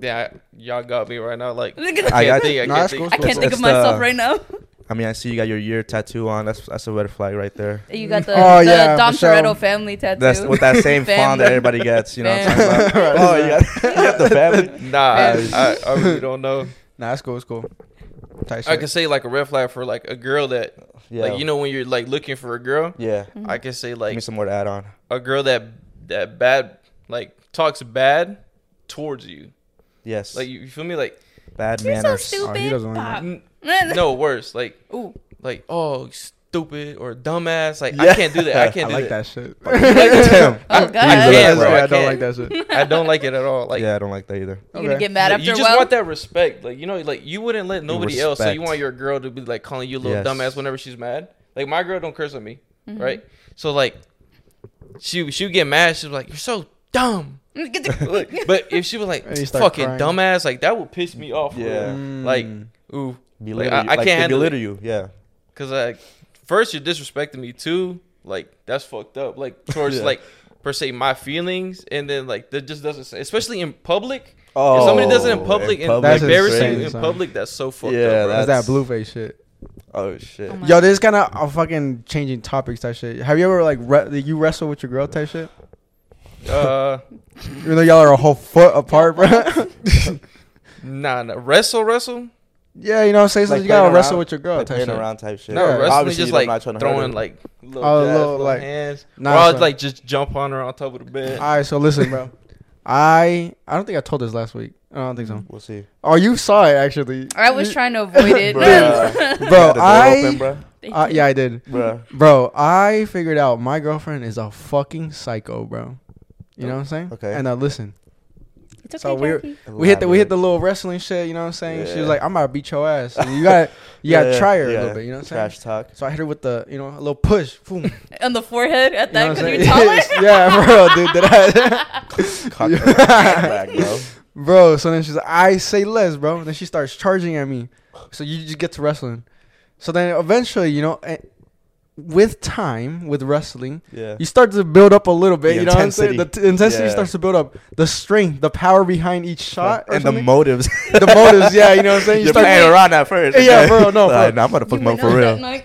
yeah, y'all got me right now. Like, Look at I I can't got- think. I Nah, can't think. cool. I can't It's- think of myself the- right now. I mean, I see you got your year tattoo on. That's that's a red flag right there. You got the, Oh, the yeah, Dom for sure. Toretto family tattoo. That's with that same font that everybody gets. You know what I'm Family. talking about? oh, you got, you got the family. Nah, I, I, I really don't know. Nah, that's cool. It's cool. Tight I shit. can say like a red flag for like a girl that, Yeah. like you know, when you're like looking for a girl. Yeah. Mm-hmm. I can say Give like me some more to add on. a girl that that bad like talks bad towards you. Yes. Like you, you feel me? Like bad You're so manners. stupid. Oh, he doesn't like Pop. n- no worse. Like Ooh. like oh stupid or dumbass. Like Yeah. I can't do that. I I can't do like that. that shit. Damn. Oh I God. can't, bro, I I don't like that shit. I don't like it at all. Like yeah, I don't like that either. You gonna get mad like, after you a just while? want that respect. Like you know, like you wouldn't let nobody else. So you want your girl to be like calling you a little Yes. dumbass whenever she's mad. Like my girl don't curse at me, Mm-hmm. right? So like she she would get mad. She's like, "You're so dumb." Get the- Look, but if she was like And fucking crying. dumbass, like that would piss me off. Yeah. real. Like Mm. ooh, Belittle I- you. I like, can't they handle belittle you. Yeah. cause like first you're disrespecting me too. Like that's fucked up. Like towards Yeah. like per se my feelings, and then like that just doesn't. say Especially in public. Oh, if somebody does it in public and That's embarrass you insane, in public, that's so fucked Yeah, up. Bro. That's that's- that Blueface shit. Oh shit. Oh Yo, this is kind of a fucking changing topics type shit. Have you ever like re- you wrestle with your girl type shit? Uh, Even though y'all are a whole foot apart, bro. nah, nah, wrestle, wrestle. Yeah, you know what I'm saying. So Like you gotta playing wrestle around? with your girl Like type playing shit. around type shit. No, Yeah. wrestling Obviously, just I'm like not trying to hurt throwing her. like little, Oh, jabs, little, little like- hands. Nah, or I'd son. like just jump on her on top of the bed. All right, so listen, bro. I I don't think I told this last week. I don't think so. We'll see. Oh, you saw it actually. I was trying to avoid it. Bruh. Bro, Got the door I open, bruh. Thank uh, you. yeah, I did. Bruh. Bro, I figured out my girlfriend is a fucking psycho, bro. You know what I'm saying? Okay. And uh, listen, It's okay, So we're- we hit the we hit the little wrestling shit. You know what I'm saying? She was like, "I'm about to beat your ass." And you got you got to Yeah, try her a little bit. You know what I'm saying? Trash talk. So I hit her with the you know a little push. Boom. on the forehead at that what I'm because you're saying? taller. yeah, bro, dude, did I? Cock back, bro. bro. So then she's like, I say less, bro. Then she starts charging at me. So you just get to wrestling. So then eventually, you know, with time, with wrestling, Yeah. you start to build up a little bit. The you know what I'm saying? The intensity. t- intensity Yeah. starts to build up. The strength, the power behind each shot, or and the motives. the motives. Yeah, you know what I'm saying. You You're start playing around at first. Yeah, okay? bro, no, Like, bro. nah, I'm about to fuck You my went for real. that.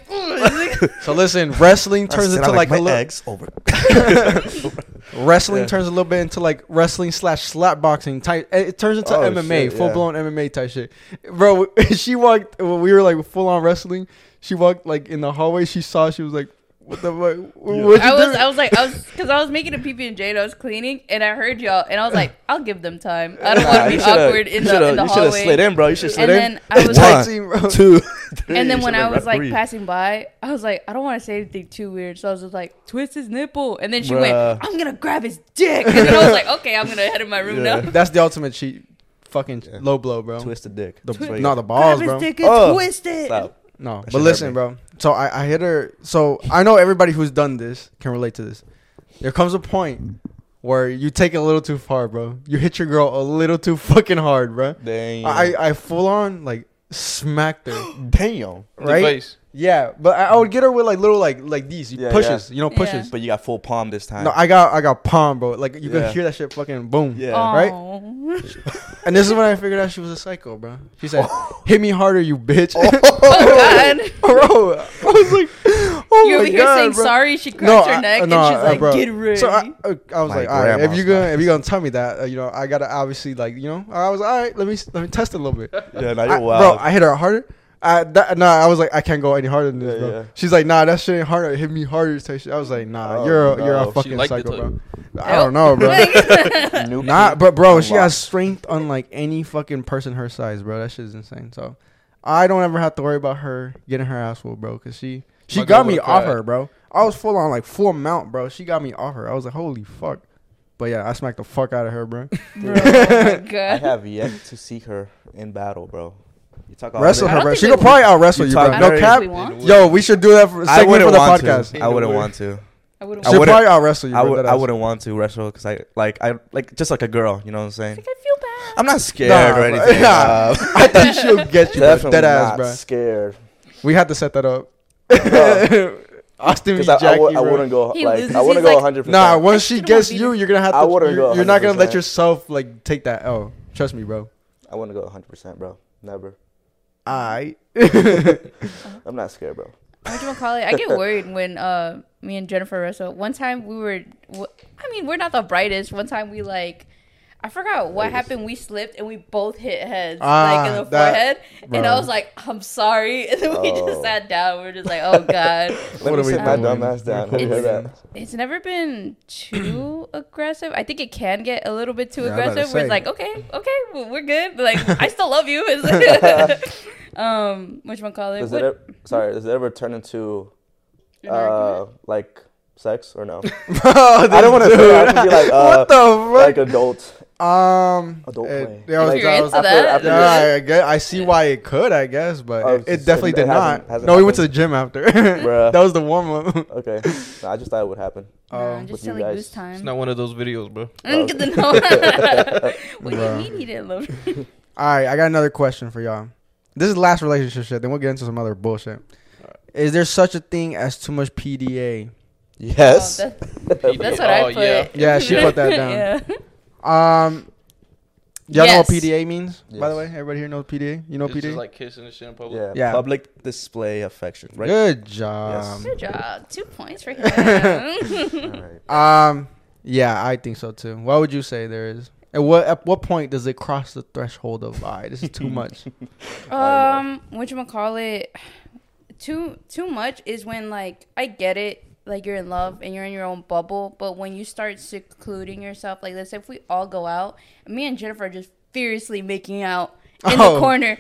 So listen, wrestling turns into I like, my a little eggs over. wrestling Yeah. turns a little bit into like wrestling slash slap boxing type. It it turns into Oh, MMA, shit, full yeah. blown MMA type shit. Bro, she walked when we were like full on wrestling. She walked like in the hallway. She saw. She was like, "What the fuck? What I was, do?" I was like, I was, because I was making a PB and J and I was cleaning, and I heard y'all, and I was like, I'll give them time. I don't want to be awkward in the shoulda- in the You should have slid in, bro. You should slid in. And then I was Tag like, two, three. and then when I was like three. passing by, I was like, I don't want to say anything too weird, so I was just like, twist his nipple, and then she went, I'm gonna grab his dick, and then I was like, okay, I'm gonna head in my room Yeah. now. That's the ultimate cheat. Fucking Yeah. low blow, bro. twisted dick. The, That's what you no, got. the balls, grab his bro. dick and Oh. twist it. Stop. No, That but listen, bro. So I, I hit her. So I know everybody who's done this can relate to this. There comes a point where you take it a little too far, bro. You hit your girl a little too fucking hard, bro. Damn. I I full on like smacked her, Damn. The right? face. Yeah, but I, I would get her with like little like like these Yeah, pushes, you know, Yeah. pushes. But you got full palm this time. No, I got I got palm, bro. Like you Yeah. can hear that shit fucking boom. yeah. right? Oh. And this is when I figured out she was a psycho, bro. She said, oh. "Hit me harder, you bitch." Oh, oh God! bro, I was like, "Oh You're my over here god, saying bro." sorry. She cracked her I- neck, no, and she's uh, like, bro. "Get ready." So I, uh, I was My like, all right, if grandma's you gonna if you gonna tell me that, uh, you know, I gotta obviously like, you know, I was like, all right. Let me let me test it a little bit. Yeah, now I- you're bro, wild. I hit her harder. I that, nah, I was like, I can't go any harder than this, Yeah, bro. yeah. She's like, nah, that shit ain't harder. Hit me harder, type shit. I was like, nah, Oh, you're a, you're a fucking psycho, bro. though. I don't know, bro. Nuke Nah, but bro, she Unlock. has strength unlike any fucking person her size, bro. That shit is insane. So I don't ever have to worry about her getting her ass full, bro, because she she My got me off cried. her, bro. I was full on like full mount, bro. She got me off her. I was like, holy fuck. But yeah, I smacked the fuck out of her, bro. Bro, oh I have yet to see her in battle, bro. You talk Wrestle her, bro. She could probably out wrestle You you, bro. No cap. we. Yo, we should do that for I segment for wouldn't the want podcast. to. I wouldn't want to. I would I She'll probably out wrestle you. I would, I wouldn't want to wrestle because I like I like just like a girl. You know what I'm saying? Like, I feel bad. I'm not scared Nah, or anything. Nah. I think she'll get you, definitely dead ass, not bro. scared. We had to set that up. Austin Because v. I, I, Jackie, would, I wouldn't go He like loses, I wouldn't he's go like- 100. Nah, once she gets you, you're gonna have to. I wouldn't you're, go you're not gonna let yourself like take that. Oh, trust me, bro. I wouldn't go 100, percent bro. Never. I. I'm not scared, bro. what you call it? I get worried when uh me and Jennifer wrestle. One time we were, w- I mean, we're not the brightest. One time we like, I forgot what Ladies. happened. We slipped and we both hit heads Ah, like in the that- forehead, and I was like, I'm sorry, and then we Oh. just sat down. We are just like, oh god. Let What me are we sit my doing? dumb ass down. What and are hear we that. doing? It's never been too aggressive. I think it can get a little bit too Yeah, I was about to aggressive. Where it's like, okay, okay, well, we're good. But like, I still love you. Um, which one call it? Does What- it ever, sorry, does it ever turn into uh like sex or no? Bro, I don't want to this say. I dude. have to be like uh, what the like adult. Um, adult it- play. yeah, I was- Like, You're I into was- after- that? after yeah, I, guess, I see why it could, I guess, but Oh, it, it it's- definitely it did hasn't- not. hasn't no, we went to the gym after. That was the warm up. Okay, no, I just thought it would happen. Nah, Oh, I'm just with you guys. goose time. It's not one of those videos, bro. Get to know. what Bro. do you mean he didn't love? All right, I got another question for y'all. This is last relationship shit. Then we'll get into some other bullshit. Is there such a thing as too much PDA? Yes. Oh, that- that's what Oh, I put. yeah. Yeah, she put that down. yeah. Um, y'all know what PDA means? By the Yes. way, everybody here knows PDA. You know it's PDA? just like kissing and shit in public. yeah. Yeah. Public display affection. Right. Good job. Yes. Good job. Two points for him. All right. Um, yeah, I think so too. What would you say there is? At what at what point does it cross the threshold of I? this is too much. Um, what you call it? Too too much is when like I get it, like you're in love and you're in your own bubble, but when you start secluding yourself, like let's say if we all go out, me and Jennifer are just furiously making out in Oh. the corner.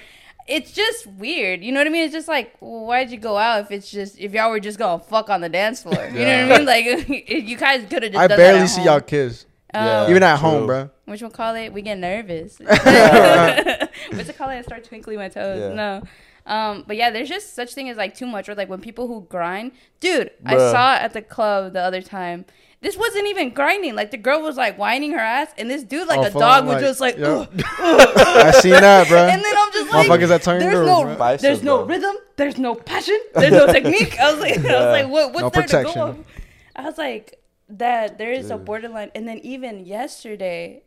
It's just weird, you know what I mean? It's just like, well, why'd you go out if it's just if y'all were just gonna fuck on the dance floor? You know what I mean? Like you guys could have just. I done barely that at see home. y'all kiss, Yeah. Um, even at true. home, bro. which one call it? We get nervous. What's it called? I start twinkling my toes. Yeah. No. Um, but yeah, there's just such thing as like too much, or like when people who grind, dude. I Bruh. saw at the club the other time. This wasn't even grinding. Like the girl was like whining her ass, and this dude, like Oh, a dog, on, was just like, yeah. "Ugh." I seen that, bro. and then I'm just like, Motherfuckers that turn there's girls, no, bro. Vices, there's no bro. rhythm, there's no passion, there's no technique. I was like, I was like, what, what's No there protection. to go? off? I was like, that there is a borderline, and then even yesterday,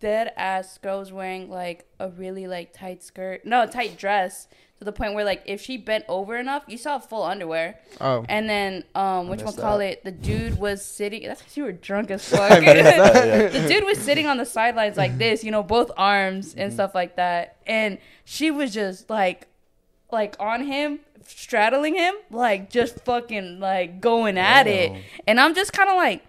dead ass girl was wearing like a really like tight skirt, no tight dress to the point where like if she bent over enough, you saw full underwear. Oh, And then um, which one call it? The dude was sitting. That's because you were drunk as fuck. I missed the dude was sitting on the sidelines like this, you know, both arms and stuff like that. And she was just like, like on him, straddling him, like just fucking like going at it. And I'm just kind of like,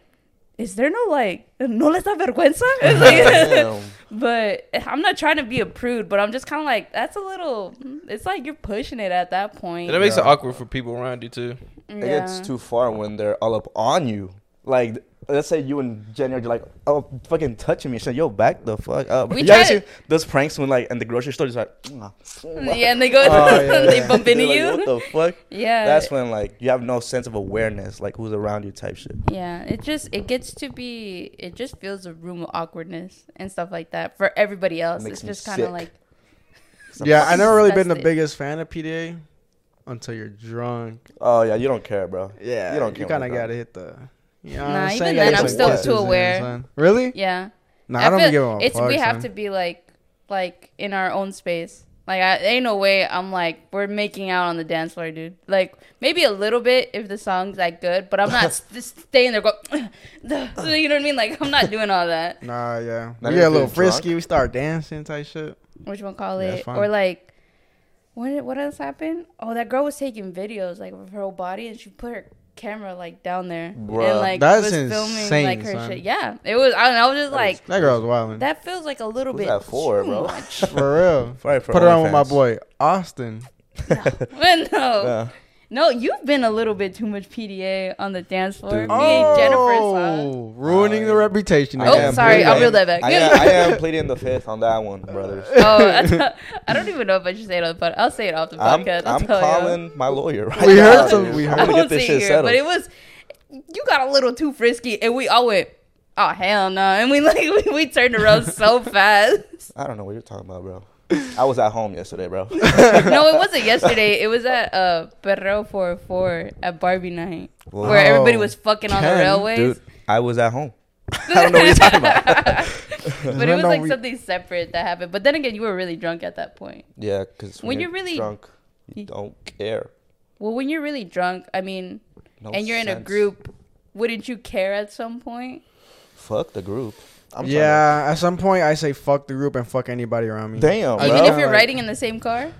is there no like, no les da vergüenza? It's like- Damn. But I'm not trying to be a prude, but I'm just kind of like, that's a little, it's like you're pushing it at that point. And it makes it awkward for people around you too. It gets too far when they're all up on you. Like, let's say you and Jenny are like, oh, fucking touching me. She's like, yo, back the fuck up. We you ever tried seen those pranks when, like, in the grocery store, just like, "Mwah, mwah." Yeah, and they go, Oh, yeah, they yeah. bump into like, you. What the fuck? yeah. That's when, like, you have no sense of awareness, like, who's around you type shit. Yeah, it just it gets to be it just feels a room of awkwardness and stuff like that for everybody else. makes It's just kind of like yeah. I fucking never really been the disgusted. biggest fan of PDA until you're drunk. Oh, yeah, you don't care, bro. Yeah, You don't care You kind of gotta hit the. You know what Nah, I'm even saying? then, I'm get still too kisses in, aware. Really? yeah. Nah, I, don't feel- be giving a It's fuck, we have son. to be like like in our own space. Like I ain't no way I'm like we're making out on the dance floor, dude. Like maybe a little bit if the song's that good, but I'm not st- staying there go. you know what I mean? Like I'm not doing all that. Nah, yeah. Not we get a little if you're frisky. We start dancing type shit. Which one call Yeah, it? fine. or like what what else happened? Oh, that girl was taking videos like of her whole body, and she put her camera like down there Bruh. and like That's was filming insane, like her son. shit. Yeah, it was. I don't. I was just That like, That girl's wilding. that feels like a little Who's bit that for, too bro? much. For real. Sorry for Put it on with my boy Austin. But no, Yeah. No, you've been a little bit too much PDA on the dance floor. Me and Jennifer saw. Oh, ruining the reputation. I Oh, again. sorry, I'll reel that back. I am, I am pleading the fifth on that one, brothers. Oh, I, I don't even know if I should say it on the podcast. I'll say it off the podcast. I'll I'm tell y'all. calling my lawyer right We now. heard some- we heard- I gonna won't get this say shit here, settled. but it was you got a little too frisky, and we all went, "Oh hell no!" And we like we, we turned around so fast. I don't know what you're talking about, bro. I was at home yesterday, bro. no, it wasn't yesterday. It was at uh Perreo 44 at Barbie night, Well, where everybody was fucking on the Ken, railways. Dude, I was at home. I don't know what you're talking about. but it was No, like we- something separate that happened. But then again, you were really drunk at that point. Yeah, because When you're really- drunk, you you- don't care. Well, when you're really drunk, I mean, No and you're in a group, wouldn't you care at some point? Fuck the group. I'm trying yeah, at some point I say fuck the group and fuck anybody around me. Damn, I bro. Even if you're riding in the same car?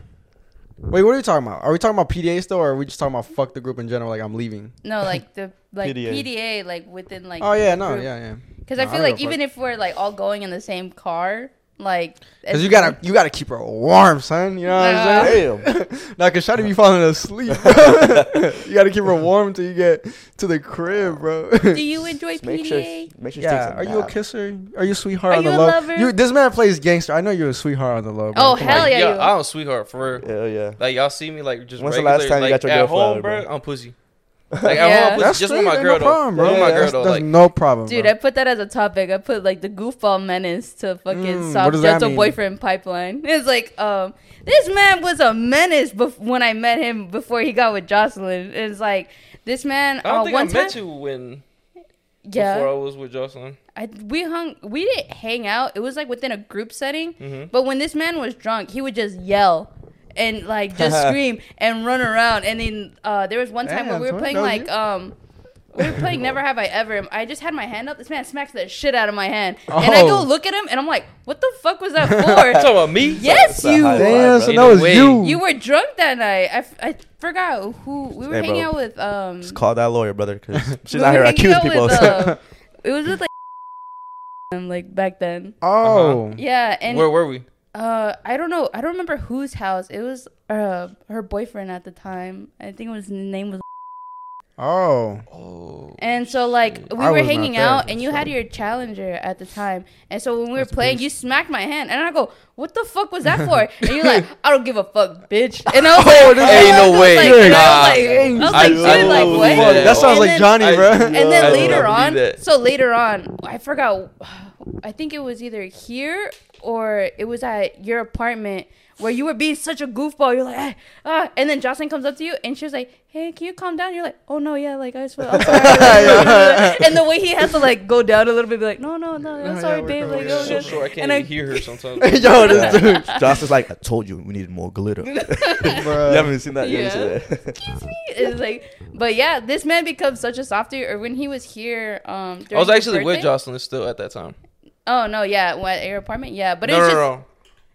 Wait, what are we talking about? Are we talking about PDA still, or are we just talking about fuck the group in general? Like I'm leaving. No, like the like PDA. PDA, like within like. oh yeah, no, group. yeah, yeah. Because No, I I feel don't like give a even if we're like all going in the same car, like Cause you gotta you gotta keep her warm, son. You know what I'm saying? Damn. Now, cause Shotty be falling asleep. you gotta keep her warm till you get to the crib, bro. Do you enjoy Just make sure, PDA? make sure yeah, are a you a kisser? Are you a sweetheart Are on you the a low? lover? You, this man plays gangster. I know you're a sweetheart on the low. Bro. Oh, Come hell on. yeah. yeah, I'm a sweetheart for real. Yeah, yeah. Like y'all see me like just When's the last time you got your at girl home, flowered, bro? bro? I'm pussy. Like at Yeah. I'm. That's just with my girl no problem, though. bro. With my girl that's, though, that's like no problem, Dude, bro. I put that as a topic. I put like the goofball menace to fucking Mm, what soft gentle boyfriend pipeline. It's like, um, this man was a menace bef- when I met him before he got with Jocelyn. It's like this man. I don't uh, think I time, met you when yeah, before I was with Jocelyn. I, we hung. We didn't hang out. It was like within a group setting. Mhm. But when this man was drunk, he would just yell and like just scream and run around. And then uh, there was one time Damn, where we were playing like you. um. We were playing Never Have I Ever. I just had my hand up. This man smacks the shit out of my hand, and I go Oh. look at him, and I'm like, "What the fuck was that for?" talking about me? yes, It's you. Damn, five, so that was Wait. you. You were drunk that night. I, f- I forgot who we were Hey, hanging bro. out with. Um, Just call that lawyer, brother, because she's we not here accusing people. with, uh, it was with like, like back then. oh, Yeah, and Where were we? Uh, I don't know. I don't remember whose house. It was uh her boyfriend at the time. I think it was his name was. Oh, Oh. And so like we I were hanging there, out, and you so- had your challenger at the time. And so when we were playing, you smacked my hand, and I go, "What the fuck was that for?" and you're like, "I don't give a fuck, bitch." And I was Oh, like, this- Ain't I no way. Like, and I was like, I was I- like, dude, I like what? that. That sounds And like Johnny, I- bro. and then I later on, so later on, I forgot. I think it was either here or it was at your apartment where you were being such a goofball. You're like, ah, ah. and then Jocelyn comes up to you and she was like, "Hey, can you calm down?" You're like, "Oh no, yeah, like I swear, I'm sorry." and the way he has to like go down a little bit, be like, "No, no, no, I'm Yeah, sorry, we're babe." Like, we're oh, so good." short, I can't And I- hear her sometimes. Yo, this dude, Josh is like, I told you we needed more glitter. you haven't seen that Yeah. yet. Excuse me. It's like, but yeah, this man becomes such a softy. Or when he was here, um, I was during your actually with birthday- Jocelyn still at that time. Oh no, yeah, what, at your apartment, yeah, but no, it's no, just. no.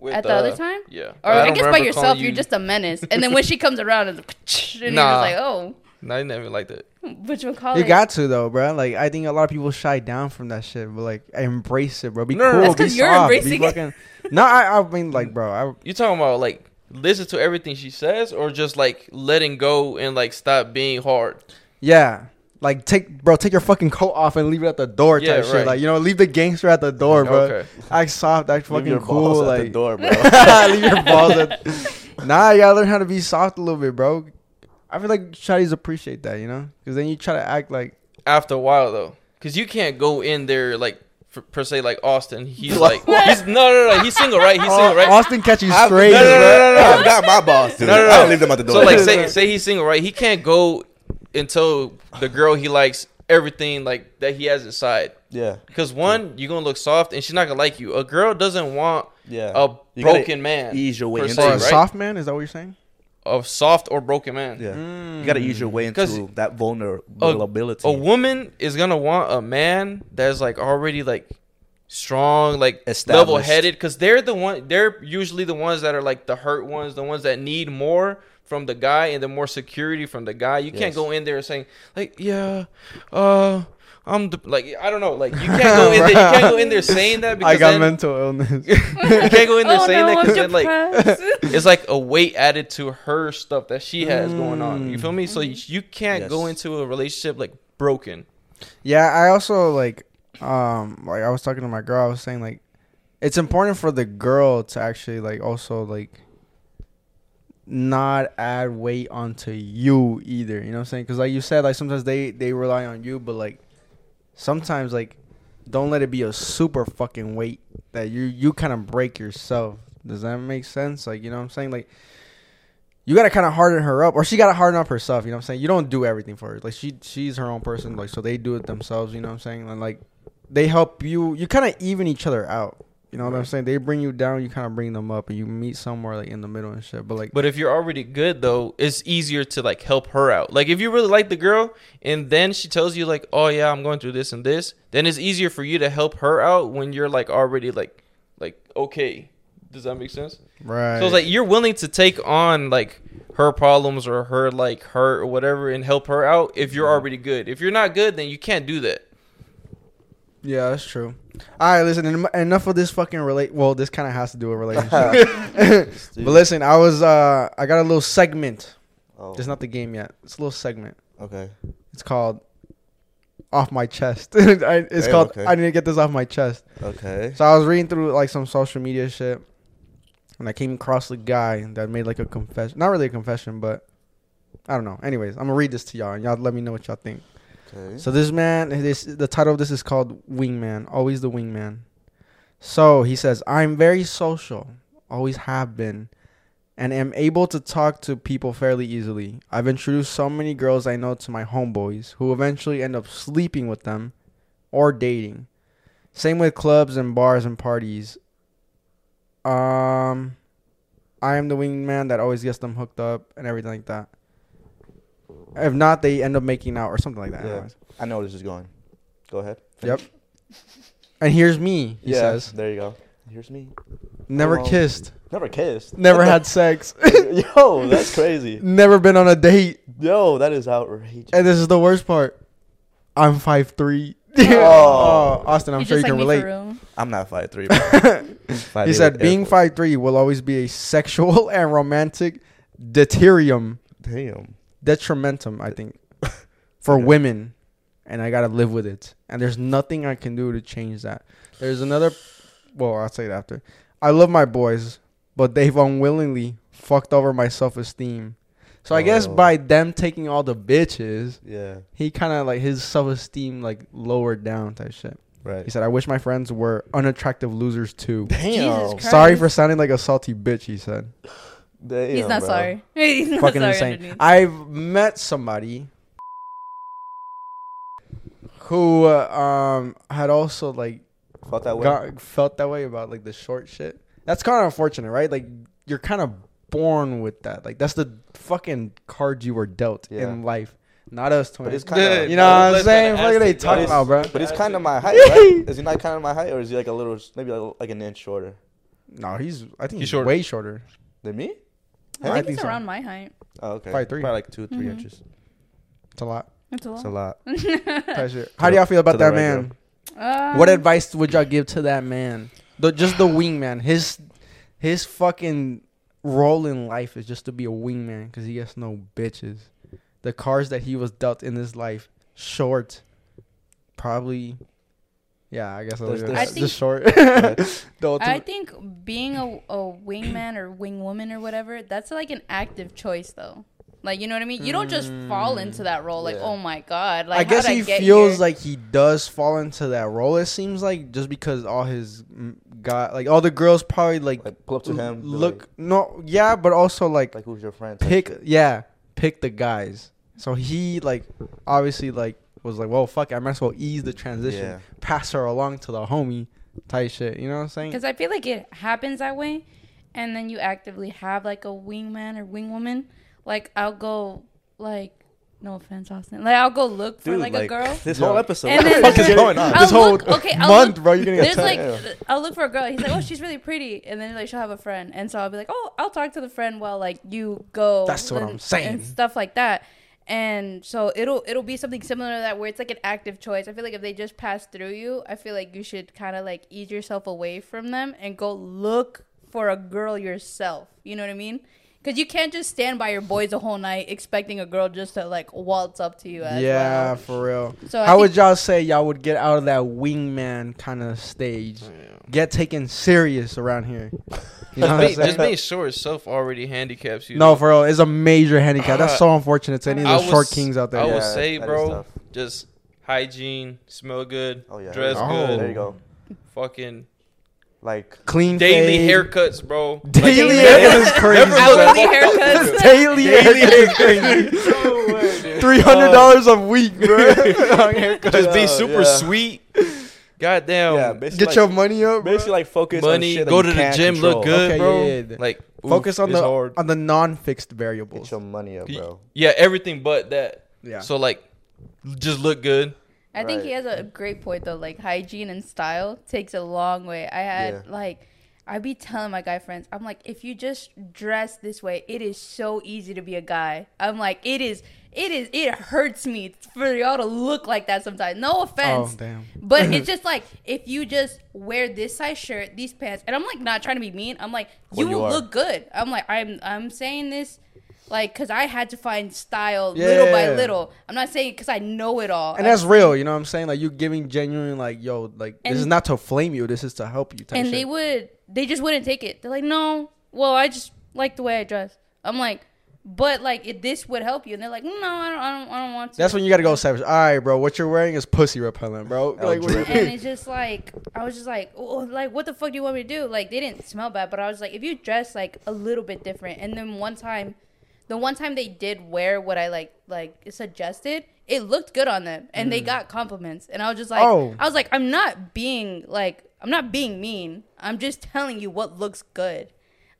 With, At the other uh, time? Yeah. Or I, don't guess by yourself, calling you're just a menace. And then when she comes around, it's like, and Nah. you're just like, oh, No, I never liked it. which one call You got to though, bro. Like I think a lot of people shy down from that shit, but like embrace it, bro. Be No, no, cool. That's be 'cause you're soft, be embracing it. No, I, I mean like, bro. I, You talking about like listen to everything she says, or just like letting go and like stop being hard? yeah, like take, bro, take your fucking coat off and leave it at the door, type Yeah, shit. right. Like you know, leave the gangster at the door, bro. Okay. Act soft, act fucking Leave fucking your cool, balls like at the door, bro. leave your balls at. Nah, you gotta learn how to be soft a little bit, bro. I feel like shotties appreciate that, you know, because then you try to act like After a while though, because you can't go in there like for, per se like Austin. He's like he's no no no. He's single, right? He's single, right? Austin catch you straight, no, no, no, bro. no, no. I've got my boss, dude. No, no, no. I don't leave them at the door. So like say say he's single, right? He can't go until the girl he likes everything like that he has inside. yeah, Because one, you're gonna look soft and she's not gonna like you. A girl doesn't want yeah. a You broken man, ease your way into se, a right? soft man? Is that what you're saying? a soft or broken man. Yeah, Mm. you gotta ease your way into that vulnerability. A woman is gonna want a man that's like already like strong, like Established. level headed, because they're the one. They're usually the ones that are like the hurt ones, the ones that need more from the guy and the more security from the guy. You can't go in there saying like, yeah, uh. I'm the, like I don't know like you can't go in there you can't go in there saying that because I got then, mental illness. you can't go in there oh saying no, that because then like it's like a weight added to her stuff that she has going on. You Mm. feel me? So you, you can't go into a relationship like broken. Yeah, I also like um like I was talking to my girl, I was saying like it's important for the girl to actually like also like not add weight onto you either, you know what I'm saying? Cuz like you said like sometimes they they rely on you, but like sometimes like don't let it be a super fucking weight that you you kind of break yourself. Does that make sense? Like, you know what I'm saying? Like you gotta kind of harden her up, or she gotta harden up herself. You know what I'm saying? You don't do everything for her. Like she, she's her own person. Like so, they do it themselves. You know what I'm saying? And like they help you. You kind of even each other out. You know what I'm saying? They bring you down. You kind of bring them up, and you meet somewhere like in the middle and shit. But like, But if you're already good though, it's easier to like help her out. Like if you really like the girl and then she tells you like, "Oh yeah, I'm going through this and this," then it's easier for you to help her out when you're like already like like okay. Does that make sense? right? So it's like you're willing to take on like her problems or her like hurt or whatever and help her out if you're already good. If you're not good, then you can't do that. Yeah, that's true. All right, listen. en- Enough of this fucking relate. Well, this kind of has to do with relationship. but listen, I was uh, I got a little segment. Oh, It's not the game yet. It's a little segment. okay. It's called "Off My Chest." I, it's Hey, called okay. "I Need to Get This Off My Chest." Okay. So I was reading through like some social media shit, and I came across a guy that made like a confession. Not really a confession, but I don't know. Anyways, I'm gonna read this to y'all, and y'all let me know what y'all think. Okay. So this man, this the title of this is called Wingman. Always the wingman. So he says, "I'm very social, always have been, and am able to talk to people fairly easily. I've introduced so many girls I know to my homeboys, who eventually end up sleeping with them, or dating. Same with clubs and bars and parties. Um, I am the wingman that always gets them hooked up and everything like that. If not, they end up making out or something like that. Yeah. anyways. I know where this is going. Go ahead. Yep. And here's me, he yeah. says. There you go. Here's me. Never Hello. kissed. Never kissed. Never had sex. Yo, that's crazy. Never been on a date. Yo, that is outrageous. And this is the worst part. I'm 5'3. Oh. Austin, I'm You sure you just can like relate. I'm not five three. He said being 5'3 will always be a sexual and romantic deterium, Damn. Detrimentum, I think, for Okay. women. And I got to live with it. And there's nothing I can do to change that. There's another, well, I'll say it after. I love my boys, but they've unwillingly fucked over my self esteem. So I guess Oh. by them taking all the bitches, Yeah. he kind of like his self esteem like lowered down type shit. Right. He said, "I wish my friends were unattractive losers too." Damn. Jesus Sorry for sounding like a salty bitch. He said, Damn, He's not bro. sorry. He's not "Fucking sorry insane." underneath. I've met somebody who uh, um had also like Felt that way. got, felt that way about like the short shit. That's kind of unfortunate, right? Like you're kind of born with that. Like that's the fucking card you were dealt Yeah. in life. Not us twins. But it's kind of. You know what I'm Let's saying? kinda What are ask they it, talking about, bro? But it's kind of my height, right? Is he not kind of my height, or is he like a little, maybe like, like an inch shorter No, he's. I think He's he's, shorter. way shorter. than me? I I think, think it's so. around my height. Oh, okay. Probably three. Probably like two, 3 Mhm. inches. It's a lot. It's a It's lot. a lot. Type shit. How do y'all feel about to the that right man? Um, What advice would y'all give to that man? The just the wingman. His his fucking role in life is just to be a wingman because he gets no bitches. The cards that he was dealt in his life, short, probably. Yeah, I guess I'll There's leave it this- at short. the I think being a, a wingman or wingwoman or whatever, that's like an active choice though. Like you know what I mean? You don't just fall into that role like, Yeah. oh my god. Like I guess he get feels here? like he does fall into that role. It seems like just because all his mm, guy, like all the girls, probably like, Like pull up to him. look. Like, no, yeah, but also like like who's your friend? pick yeah pick the guys so he like obviously like was like well fuck i might as well ease the transition Yeah. pass her along to the homie type shit you know what i'm saying Because I feel like it happens that way, and then you actively have like a wingman or wingwoman. Like I'll go like No offense, Austin. Like I'll go look for Dude, like, a girl. This whole episode. And what the fuck is going on? I'll this whole look- okay, I'll month, look- bro. You're gonna get There's like tired. I'll look for a girl. He's like, oh, she's really pretty, and then like she'll have a friend, and so I'll be like, oh, I'll talk to the friend while like you go. That's what I'm saying. And stuff like that. And so it'll it'll be something similar to that where it's like an active choice. I feel like if they just pass through you, I feel like you should kind of like ease yourself away from them and go look for a girl yourself. You know what I mean? Because you can't just stand by your boys the whole night expecting a girl just to like waltz up to you. As yeah, well. for real. So I How would y'all say y'all would get out of that wingman kind of stage? Oh, get taken serious around here. You know what Just, be, just being short itself already handicaps you. No, for real, it's a major handicap. That's so unfortunate to any of I the short was- kings out there. I there. would say, bro, just hygiene, smell good, Oh, yeah. dress Oh. good, There you go. fucking Like Clean daily fade. haircuts, bro. Daily Daily haircuts is crazy. Never Hourly haircuts. Daily haircuts is crazy. Three hundred dollars a week, bro. on haircuts. Just be oh, super yeah. sweet. Goddamn. yeah, Get like, your money up, bro. basically like focus on money, shit that go you to the gym, control. look good, Okay, bro. yeah, yeah. Like oof, Focus on the hard. on the non-fixed variables. Get your money up, bro. Yeah, everything but that. Yeah. So like, just look good. I think he has a great point though. Like hygiene and style takes a long way. I had Yeah. like I be telling my guy friends, I'm like, if you just dress this way, it is so easy to be a guy. I'm like, it is, it is, it hurts me for y'all to look like that sometimes. No oh offense, damn. but it's just like if you just wear this size shirt, these pants, and I'm like not trying to be mean. I'm like, you Well, you look good. I'm like, I'm, I'm saying this. Like, cause I had to find style little by little. I'm not saying because I know it all. And I'm that's real, you know what I'm saying? Like you're giving genuine, like yo, like this is not to flame you. This is to help you. Type and shit. they would they just wouldn't take it they're like no well i just like the way i dress i'm like but like if this would help you and they're like no i don't i don't, I don't want to That's when you gotta go savage. All right, bro. What you're wearing is pussy repellent, bro. Oh, Like, what do you drip. and it's just like i was just like oh, oh, like what the fuck do you want me to do like they didn't smell bad but i was like if you dress like a little bit different and then one time the one time they did wear what i like like suggested it looked good on them. And they mm. got compliments. And i was just like Oh. i was like i'm not being like i'm not being mean. I'm just telling you what looks good.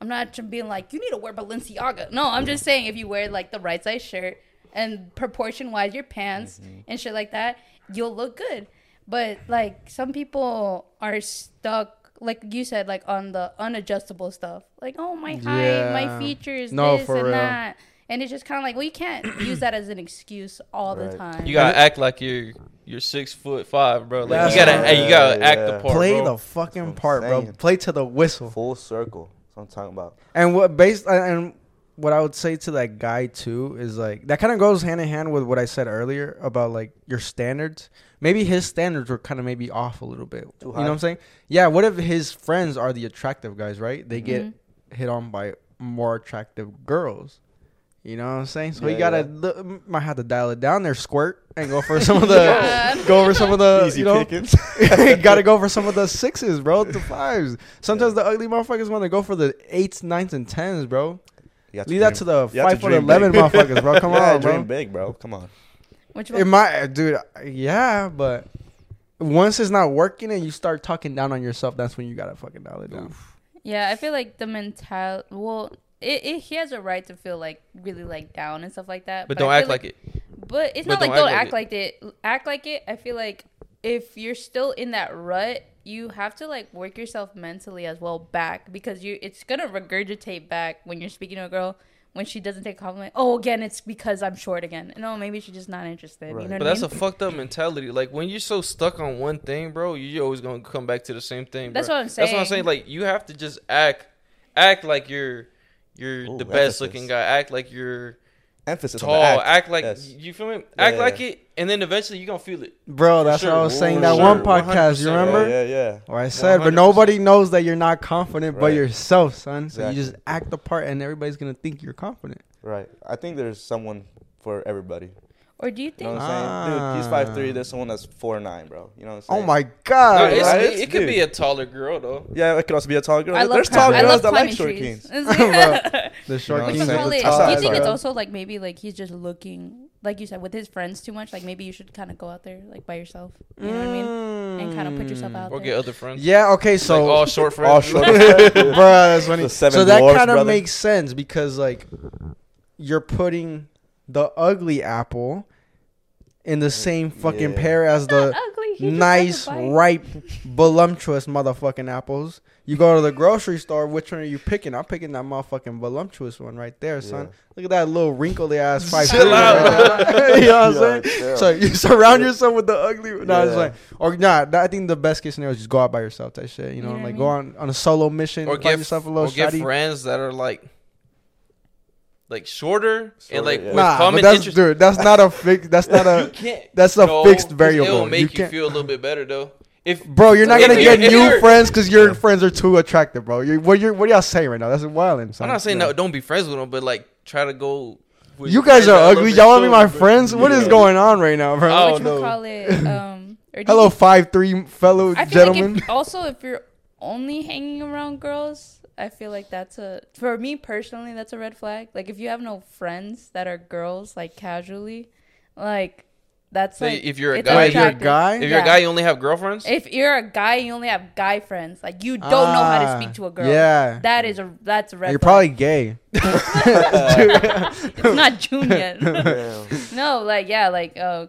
I'm not being like you need to wear balenciaga. No i'm just saying if you wear like the right size shirt and proportion wise your pants mm-hmm. and shit like that you'll look good. But like some people are stuck like you said like on the unadjustable stuff like oh my height Yeah. my features No, this for and real. that and it's just kind of like well you can't use that as an excuse all the time You gotta act like you're you're six foot five, bro. Like That's you gotta right. hey, you gotta Yeah, act the part, Play bro. the fucking part, what bro. Play to the whistle. Full circle. That's what I'm talking about. And what based and what I would say to that guy too is like that kind of goes hand in hand with what I said earlier about like your standards. Maybe his standards were kind of maybe off a little bit. Too You know what I'm saying? Yeah. What if his friends are the attractive guys, right? They get Mhm. hit on by more attractive girls. You know what I'm saying? So Yeah, you gotta yeah. li- might have to dial it down there, squirt, and go for some of the Yeah. go over some of the Easy you know pickings. gotta go for some of the sixes, bro, the fives. Sometimes the ugly motherfuckers want to go for the eights, nines, and tens, bro. You have Leave that to the you have five to foot eleven big. motherfuckers, bro. Come yeah, on, dream bro. big, bro. Come on. which one? It might, dude. Yeah, but once it's not working and you start talking down on yourself, that's when you gotta fucking dial it down. yeah i feel like the mental well it, it, he has a right to feel like really like down and stuff like that but I don't act like it. But it's But not like don't don't act act like like it. Act like it. I feel like if you're still in that rut, you have to like work yourself mentally as well back because you it's gonna regurgitate back when you're speaking to a girl when she doesn't take a compliment. Oh, again, it's because I'm short again. No, oh, maybe she's just not interested. You know But what that's I a mean? fucked up mentality. Like when you're so stuck on one thing, bro, you're always gonna come back to the same thing. That's bro. what I'm saying. That's what I'm saying. saying. Like you have to just act, act like you're, you're Ooh, the best looking guy. Act like you're Emphasis tall. on the act. Act, like Yes. you feel me. Act yeah, like yeah. it, and then eventually you're gonna feel it. Bro, For that's what I was saying For that sure. one podcast. You 100%. remember? Yeah, yeah, yeah. I said, but 100%. nobody knows that you're not confident but yourself, son. So you just act the part, and everybody's gonna think you're confident. Right. I think there's someone for everybody. Or do you You know think? what I'm saying? Dude, he's five three. Ah. There's someone that's four nine, bro. You know what I'm saying? Oh saying? my No, god! it's- right? it, it could Dude. be a taller girl though. Yeah, it could also be a tall girl. I love There's clim- tall I girls love that like climbing short trees. kings. the short know What's what kings. I'm call saying? Do you think it's how- also like maybe like he's just looking like you said with his friends too much? Like maybe you should kind of go out there like by yourself. You know what I mean? And kind of put yourself out there. Or there. get other friends. Yeah. Okay. like So all short friends. All short. Bruh, that's funny. The seven so that kind of makes sense because like you're putting the ugly apple in the same fucking Yeah. pear as the ugly. He just nice, has a bite. ripe, voluptuous motherfucking apples. You go to the grocery store, which one are you picking? I'm picking that motherfucking voluptuous one right there, son. Look at that little wrinkly ass five. Chill fingers out. right you know what I'm saying? yeah. So you surround yourself with the ugly. No, it's like, or nah. I think the best case scenario is just go out by yourself. That shit, you know, You know like I go on on a solo mission, or find get yourself a little. or little get shotty. friends that are like like shorter, Shorter, and like yeah. with Nah, but common that's interest. dude. That's not a fix. That's not You a. can't. That's a No, fixed 'cause variable. It'll make You you, can't- feel a little bit better though. If Bro, you're not gonna get new you're- friends because your friends are too attractive, bro. You what you're what y'all saying right now? That's wild. I'm not saying no, don't be friends with them, but like try to go. You guys are ugly. Y'all want to be my bro. friends? What is Yeah. going on right now, bro? Oh, What no. call it? Um, Hello, five three fellow gentlemen. like if, also if you're only hanging around girls, I feel like that's a for me personally that's a red flag. Like if you have no friends that are girls, like casually, like that's So like if you're a guy- if you're a guy, If you're a guy, you only have girlfriends. If you're a guy, you only have guy friends. Like you don't know how to Ah, speak to a girl. Yeah, That is a that's a red. Flag. You're flag. probably gay. it's not June yet. No, like yeah, like uh,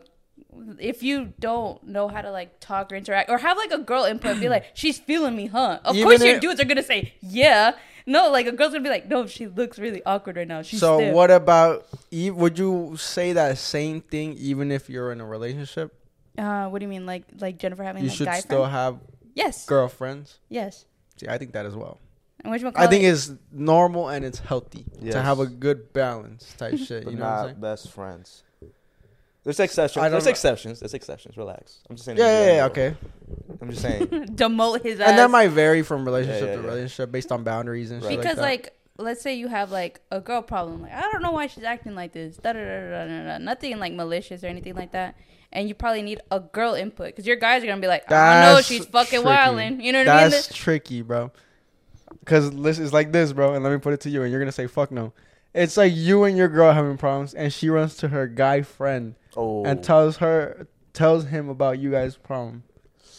if you don't know how to like talk or interact or have like a girl input, be like, she's feeling me, huh? Of Even course, your if- dudes are gonna say yeah. No, like a girl's gonna be like, no, she looks really awkward right now. She's so stiff. what about? e- Would you say that same thing even if you're in a relationship? Uh, what do you mean, like like Jennifer having You like should guy still friends? have Yes, girlfriends. yes. See, I think that as well. And which one? I think it's normal and it's healthy to have a good balance type shit. But You know what I'm not saying? best friends. There's exceptions. I don't There's know. exceptions. There's exceptions. Relax. I'm just saying. Yeah, yeah, yeah. Okay. I'm just saying. demote his ass. And that might vary from relationship yeah, to yeah. relationship based on boundaries and shit like because that. like let's say you have like a girl problem like i don't know why she's acting like this da, da, da, da, da, da. nothing like malicious or anything like that and you probably need a girl input because your guys are gonna be like i don't know she's fucking tricky. wilding you know what i mean That's tricky, bro. Because this is like this, bro. And let me put it to you, and you're gonna say fuck no. It's like you and your girl having problems, and she runs to her guy friend Oh. and tells her, tells him about you guys' problem,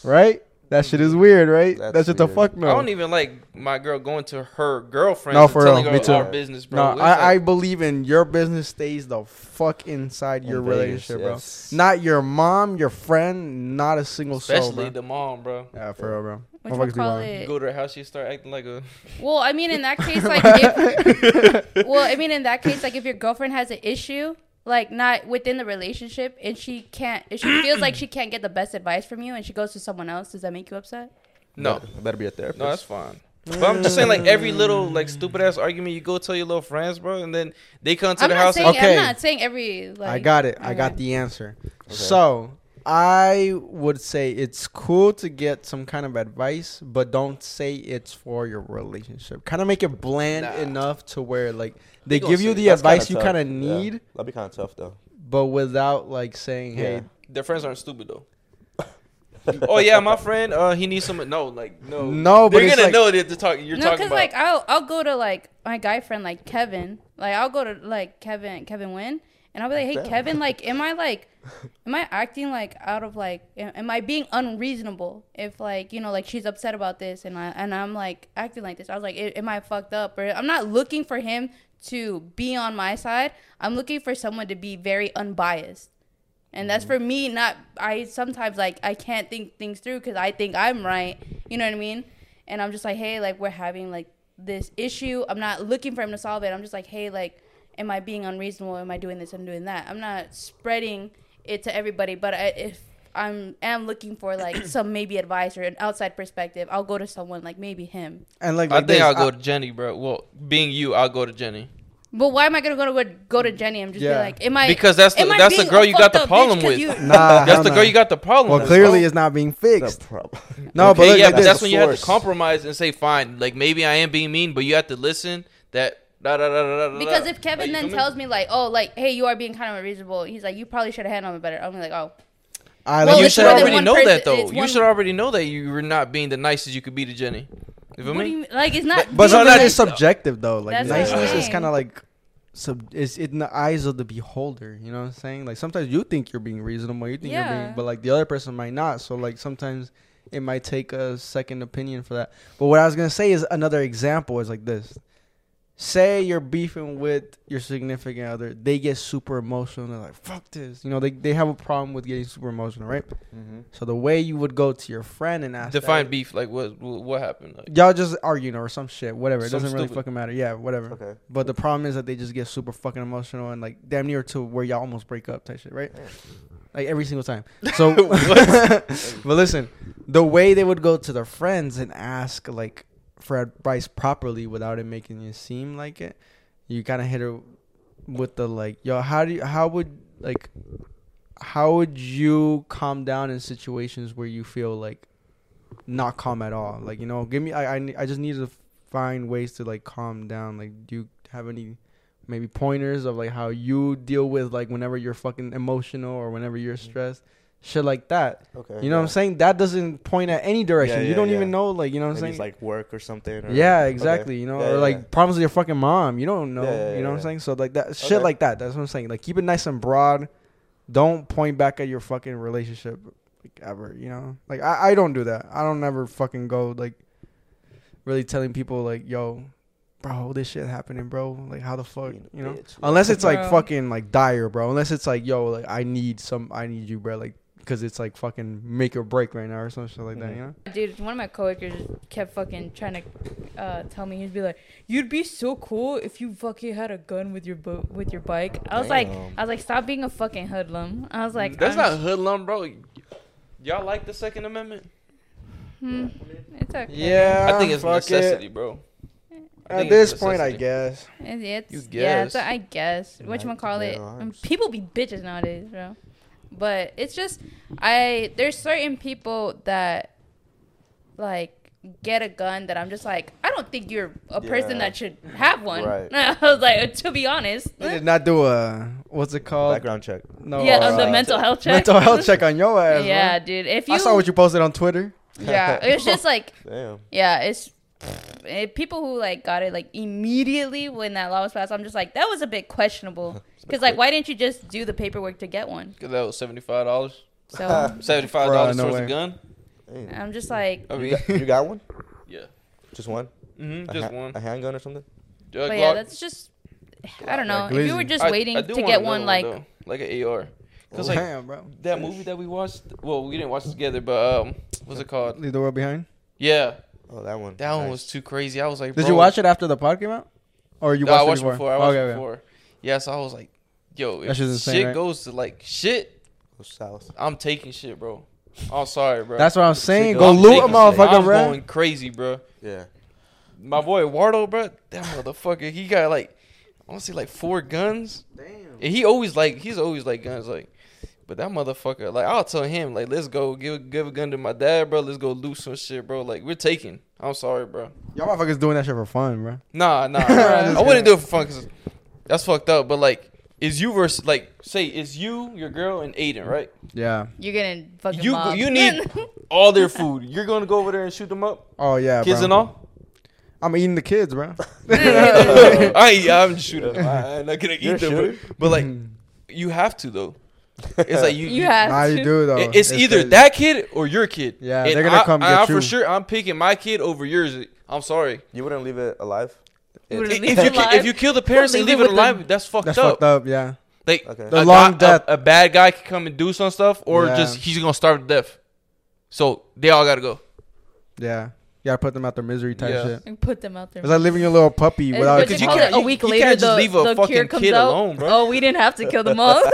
right? That shit is weird, right? That's, That's just a weird. fuck no. I don't even like my girl going to her girlfriend No, and for telling real, her me too. our business, bro. no, It's I, I believe in your business stays the fuck inside In your Vegas, relationship, bro. yes. Not your mom, your friend, not a single soul, especially bro. the mom, bro. yeah, for real, bro. which Motherfuckers one be call wild. You it go to her house, she start acting like a. well i mean in that case like if, well i mean in that case like if your girlfriend has an issue like not within the relationship and she can't if she feels like she can't get the best advice from you and she goes to someone else does that make you upset No, Better, better be a therapist. no, that's fine. But I'm just saying, like every little like stupid ass argument, you go tell your little friends, bro, and then they come to i'm the house. saying and, Okay. i'm not saying every like I got it. I got Okay. the answer. So I would say it's cool to get some kind of advice, but don't say it's for your relationship. Kind of make it bland Nah. enough to where like they give you the That's advice you kind of Yeah. need, That'd be kind of tough though. but without like saying, "Hey, Yeah. their friends aren't stupid though. oh yeah, my friend, uh, he needs some. No, like no, No, but they're it's gonna like- know that to talk. You're no, talking because about. like I'll I'll go to like my guy friend like Kevin, like I'll go to like Kevin Kevin Wynn, and I'll be like, hey Damn. Kevin, like am I like, am I acting like out of like, am am I being unreasonable if like you know like she's upset about this and I and I'm like acting like this? I was like, "A- am I fucked up? Or I'm not looking for him to be on my side. I'm looking for someone to be very unbiased. And that's mm-hmm. for me. Not I. Sometimes like I can't think things through because I think I'm right. You know what I mean? And I'm just like, hey, like we're having like this issue. I'm not looking for him to solve it. I'm just like, hey, like, am I being unreasonable? Am I doing this? I'm doing that. I'm not spreading it to everybody. But I, if I'm am looking for like some maybe advice or an outside perspective, I'll go to someone like maybe him. and like, I think this, I'll go to Jenny, bro. Well, being you, I'll go to Jenny But why am I gonna go to go to Jenny? I'm just be like, am I? because that's the am I that's the girl you got the problem with. you- Nah, That's the girl you got the problem with. Well, with. clearly it's not being The fixed. problem. No, okay, but look, yeah, like but that's when you have to compromise and say, fine, like maybe I am being mean, but you have to listen. That da da da da da. da, Because if Kevin Like, then tells me like, oh, like, hey, you are being kind of unreasonable. He's like, you probably should have handled it better. I'm like, oh, I Well, you should already know person- that though. You one- should already know that you were not being the nicest you could be to Jenny. You feel what me? you like? It's not. But being sometimes it's subjective though. Like That's niceness is kind of like sub is in the eyes of the beholder. You know what I'm saying? Like sometimes you think you're being reasonable, you think you're being, but like the other person might not. So like sometimes it might take a second opinion for that. But what I was gonna say is another example is like this. Say you're beefing with your significant other, they get super emotional. They're like, "Fuck this," you know. They they have a problem with getting super emotional, right? Mm-hmm. So the way you would go to your friend and ask, Define that, beef. Like what? What happened? Like, y'all just arguing or some shit, whatever. It doesn't really fucking matter. Yeah, whatever. Okay. But the problem is that they just get super fucking emotional and like damn near to where y'all almost break up type shit, right? Like every single time. So, but listen, the way they would go to their friends and ask like for advice properly without it making you seem like it, you kind of hit her with the like, yo, how do you, how would like, how would you calm down in situations where you feel like not calm at all? Like, you know, give me, I, I, I just need to find ways to like calm down. Like, do you have any maybe pointers of like how you deal with like whenever you're fucking emotional or whenever you're mm. stressed? Shit like that. Okay. You know what I'm saying? That doesn't point at any direction. Yeah, you don't yeah. even know, like, you know what I'm Maybe saying? it's like work or something. Or, yeah, okay. exactly. You know, Yeah, or like yeah. problems with your fucking mom. You don't know. Yeah, yeah, you know what I'm saying? So like that shit Okay. like that. That's what I'm saying. Like keep it nice and broad. Don't point back at your fucking relationship like, ever. You know, like I, I don't do that. I don't ever fucking go like really telling people like, yo, bro, this shit happening, bro. Like how the fuck, Being you know? bitch. Unless it's like fucking like dire, bro. Unless it's like, yo, like I need some, I need you, bro. Like because it's like fucking make or break right now or some shit like that. Mhm. You know? Dude, one of my coworkers kept fucking trying to uh, tell me he'd be like, "You'd be so cool if you fucking had a gun with your bo- with your bike." I was like, Damn. I was like, stop being a fucking hoodlum. I was like, that's I'm not hoodlum, bro. Y'all like the Second Amendment? Hmm, it's okay. Yeah, I think it's fuck it. necessity, bro. I At think this point, I necessity. guess. It's, it's You yeah, it's, guess. I guess. You What you like to call bear it? Um, arms. people be bitches nowadays, bro. But it's just I there's certain people that like get a gun that I'm just like I don't think you're a person Yeah. that should have one. Right. I was like to be honest. They did not do a what's it called? Background check. No, yeah, uh, the mental health check. mental health check on your ass. yeah, bro. dude. If you I saw what you posted on Twitter. Yeah, it's just like Damn. yeah, it's eh, people who like got it like immediately when that law was passed. I'm just like that was a bit questionable because like why didn't you just do the paperwork to get one? Cause that was seventy five dollars. So Seventy five dollars Bruh, towards a gun. Damn. I'm just like, You got, you got one? yeah. Just one? Mm-hmm, A just ha- one. A handgun or something? But yeah, that's just I don't know. Like if you were just I- waiting I do to get another one, like though, like an AR. Cause like Damn, bro. that movie that we watched. Well, we didn't watch it together, but um, what's it called? Leave the world behind. Yeah, Oh, that one. that one Nice. was too crazy. I was like, Did bro, you watch it after the pod came out, or you No, watched, I watched it before? before. I watched okay, it okay. before. Yeah, so I was like, yo, That if shit's insane, shit right? goes to like shit, Go south. I'm taking shit, bro. I'm sorry, bro. That's what I'm saying. Shit Go goes- loot a taking shit. motherfucker, I'm bro. going crazy, bro. Yeah. My boy Wardo, bro, that motherfucker, he got like, I want to say like four guns. Damn. And he always like, he's always like guns, like. But that motherfucker, like, I'll tell him, like, let's go give give a gun to my dad, bro. Let's go loot some shit, bro. Like, we're taking. I'm sorry, bro. Y'all motherfuckers doing that shit for fun, bro. Nah, nah. Just I wouldn't do it for fun because that's fucked up. But like, is you versus like, say, it's you, your girl, and Aiden, right? Yeah. you're getting fucking You mobbed. you need all their food. You're gonna go over there and shoot them up, Oh yeah, kids bro. and all. I'm eating the kids, bro. I ain't, I'm just shooting. I- I'm not gonna You're eat them, shooter? but, but like, mm-hmm. you have to though. It's like you. you have Nah, you to. do though. it- It's, either crazy. that kid or your kid. Yeah, And they're gonna I- come I, get you. for sure. I'm picking my kid over yours. I'm sorry. You wouldn't leave it alive? You It- wouldn't If leave you, it ki- alive? if you kill the parents and Leave leave it it with them. alive, that's fucked That's up. fucked up. Yeah. Like Okay. The a long guy- death. A, a bad guy can come and do some stuff, or Yeah. just he's gonna starve to death. So they all gotta go. Yeah. You gotta put them out their misery type Yeah. shit. And put them out there. It's like leaving your little puppy And- without. but Because you you can't- a week you later, can't just the, leave a the fucking cure comes kid out. alone, bro. Oh, we didn't have to kill them all.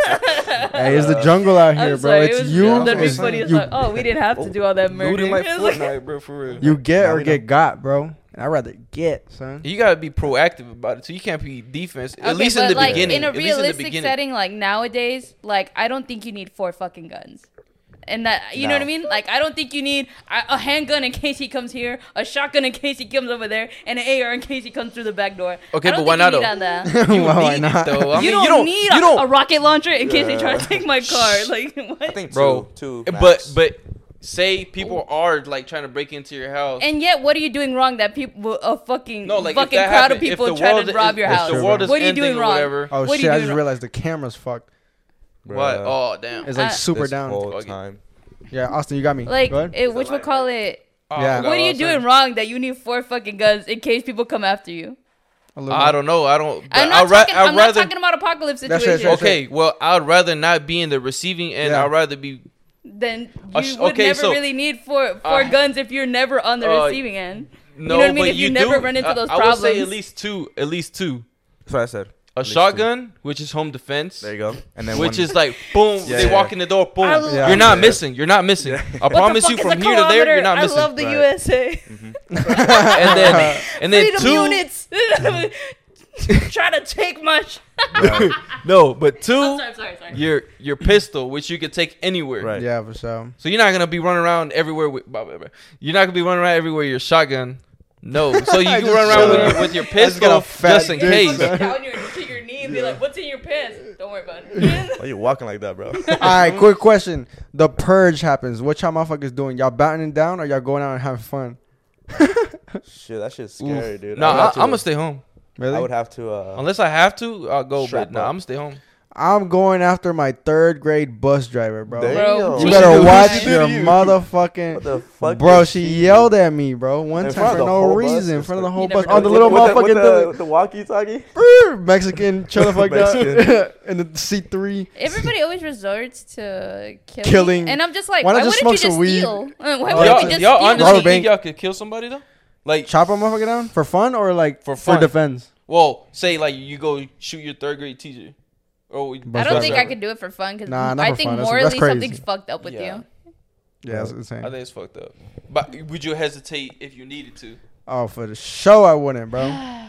Hey, it's the jungle out here, I'm bro. sorry, It's it was, you. That'd be funny. It's you, like, oh, we didn't have to oh, do all that murder. Looting like Fortnite, bro, for real. you get or get got, bro. And I'd rather get, son. You gotta be proactive about it, so you can't be defense. At least in the like, beginning. In a At least in the realistic setting, like nowadays, like I don't think you need four fucking guns. And that you know what I mean? Like I don't think you need a, a handgun in case he comes here, a shotgun in case he comes over there, and an AR in case he comes through the back door. Okay, I don't but why think not, you though? need all that. You Why- why not? it, though. I you, mean, don't you don't need you a, don't a rocket launcher in case they try to take my car. Like what? I think Bro, two. two But but say people are like trying to break into your house. And yet, what are you doing wrong that people, a fucking, no, like fucking crowd happened, of people the try to rob is- your house? true, The world bro. is What are you doing wrong? Whatever. Oh What shit! I just wrong? realized the camera's fucked. What? Bruh, Oh damn. It's like Uh, super this down. whole Okay. time. Yeah, Austin, you got me. Like, Go it, which would call it. Oh, Yeah. forgot What are you doing wrong that you need four fucking guns in case people come after you? I don't know. I don't. I'm not, I'd ra- talking, I'd I'm not talking about apocalypse That's situation. right, that's right. Okay, well, I'd rather not be in the receiving end. Yeah. I'd rather be. Then you sh- would okay, never so- really need for for Uh, guns if you're never on the uh, receiving end. No, know what I mean? but If you do- never run into I- those I would say at least two. At least two. That's what I said. A least two. shotgun, which is home defense, There you go. And then which one- is like boom. Yeah, they yeah. walk in the door, boom. I Yeah. You're not Yeah. missing. You're not missing. Yeah. I What the promise you, fuck is from a here to there, kilometer? you're not missing. I love the Right. USA. and then, and then Freedom two. units. Try to take my. Sh- Right. No, but 2 I'm sorry, sorry, sorry. your your pistol, which you could take anywhere. Right. Yeah, for sure. So you're not gonna be running around everywhere with. blah, blah, blah. You're not gonna be running around everywhere with your shotgun. No. So you I can just run around with shut your, up. with your I just got a pistol fat just in dick, case. son. down your, to and be like, "What's in your pants?" Don't worry about it. Why you walking like that, bro? All right, quick question. The purge happens. What y'all motherfuckers doing? Y'all battening down or y'all going out and having fun? Shit, that shit's scary, dude. No, I would I, have to- I'm gonna stay home. Really? I would have to. Uh, Unless I have to, I'll go. Strap but no, up. I'm gonna stay home. I'm going after my third grade bus driver, bro. Damn. Bro, You better watch What your you? motherfucking. What the fuck? Bro, is she yelled at me, bro. One In time for no reason. In front of the whole You bus. On oh, the little with, motherfucking. with the, the- with the walkie-talkie. Mexican chill the fuck Mexican. down in the seat three. Everybody always resorts to killing, Killing. and I'm just like, Why why, not just wouldn't you smoke just some weed? steal? Why Oh, wouldn't yeah. you just y'all steal? honestly think y'all could kill somebody though? Like Chop a motherfucker down for fun or like For for defense. Well, say like you go shoot your third grade teacher. Oh, Bus I don't driver. think I could do it for fun because Nah, not I for think fun. That's- morally that's crazy. something's fucked up with Yeah. you. Yeah, that's I insane. think it's fucked up. But would you hesitate if you needed to? Oh, for the show, I wouldn't, bro.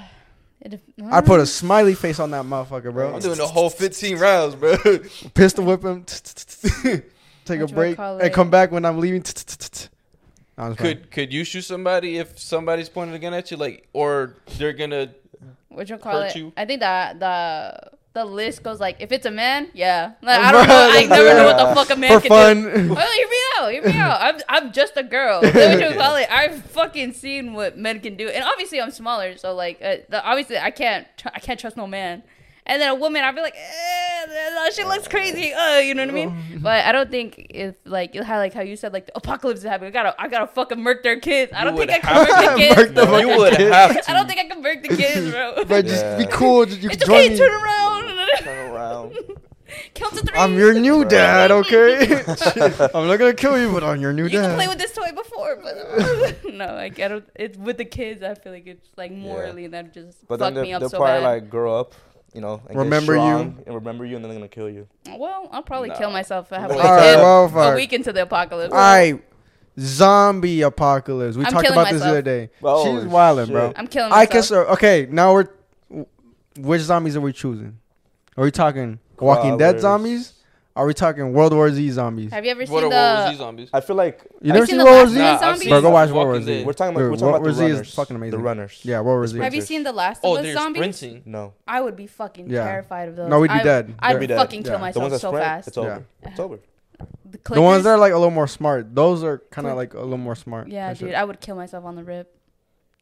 It- I'd put a mm. smiley face on that motherfucker, bro. I'm doing the whole 15 rounds, bro. Pistol whip him. Take a Whatchamacallit. break and come back when I'm leaving. I was could could you shoot somebody if somebody's pointing a gun at you, like, or they're gonna? what you call hurt it? you? I think that the the list goes like, if it's a man, yeah. Like I don't know. I that's- never know what the fuck a man for can fun. do. Well, hear me out. Hear me out. I'm I'm just a girl. That's what you call it. I've fucking seen what men can do, and obviously I'm smaller, so like uh, the, obviously I can't tr- I can't trust no man. And then a woman, I'd be like, eh, she looks crazy. Uh, you know what I mean? But I don't think if like you had like how you said like the apocalypse is happening, I gotta I gotta fucking murk their kids. I don't think I can have murk the kids. Murk the bro. you would have to. I don't think I can murk the kids, bro. But just be cool. Just, you It's can okay. join Turn me. around. Turn around. Count to three. I'm your new dad, okay? I'm not gonna kill you, but I'm your new dad. You can play with this toy before, but no, like I don't. It's with the kids. I feel like it's like morally that just But fuck then me they, up they'll so probably bad. like grow up, you know, and get Remember you. strong and remember you, and then they're gonna kill you. well, I'll probably No. kill myself if I have All like right, a- well, a week into the apocalypse. All right, zombie apocalypse. We I'm talked killing about this the myself. other day. Oh, She's wilding, bro. shit. I'm killing I guess. uh, Okay, now we're. Which zombies are we choosing? Are we talking Walking Dead Crawlers. zombies? Are we talking World War Z zombies? have you ever What seen are World War Z the? zombies? I feel like You Have never you seen seen the World War last Z? Nah, I've zombies? seen Bro, go watch World War Walking Z. Dead. we're talking about Dude, we're talking World about War the Z is runners. fucking amazing. The runners. Yeah, World War Z. Have you Sprinters. seen the Last Oh, of Us they're zombies? sprinting. No, I would be fucking Yeah. terrified of those. No, we'd be I, dead. I'd They'd be dead. fucking kill Yeah. the myself ones that so sprint, fast. it's over. Yeah. It's over. The, The ones clickers? that are like a little more smart. Those are kind of like a little more smart. Yeah, and shit. dude, I would kill myself on the rip.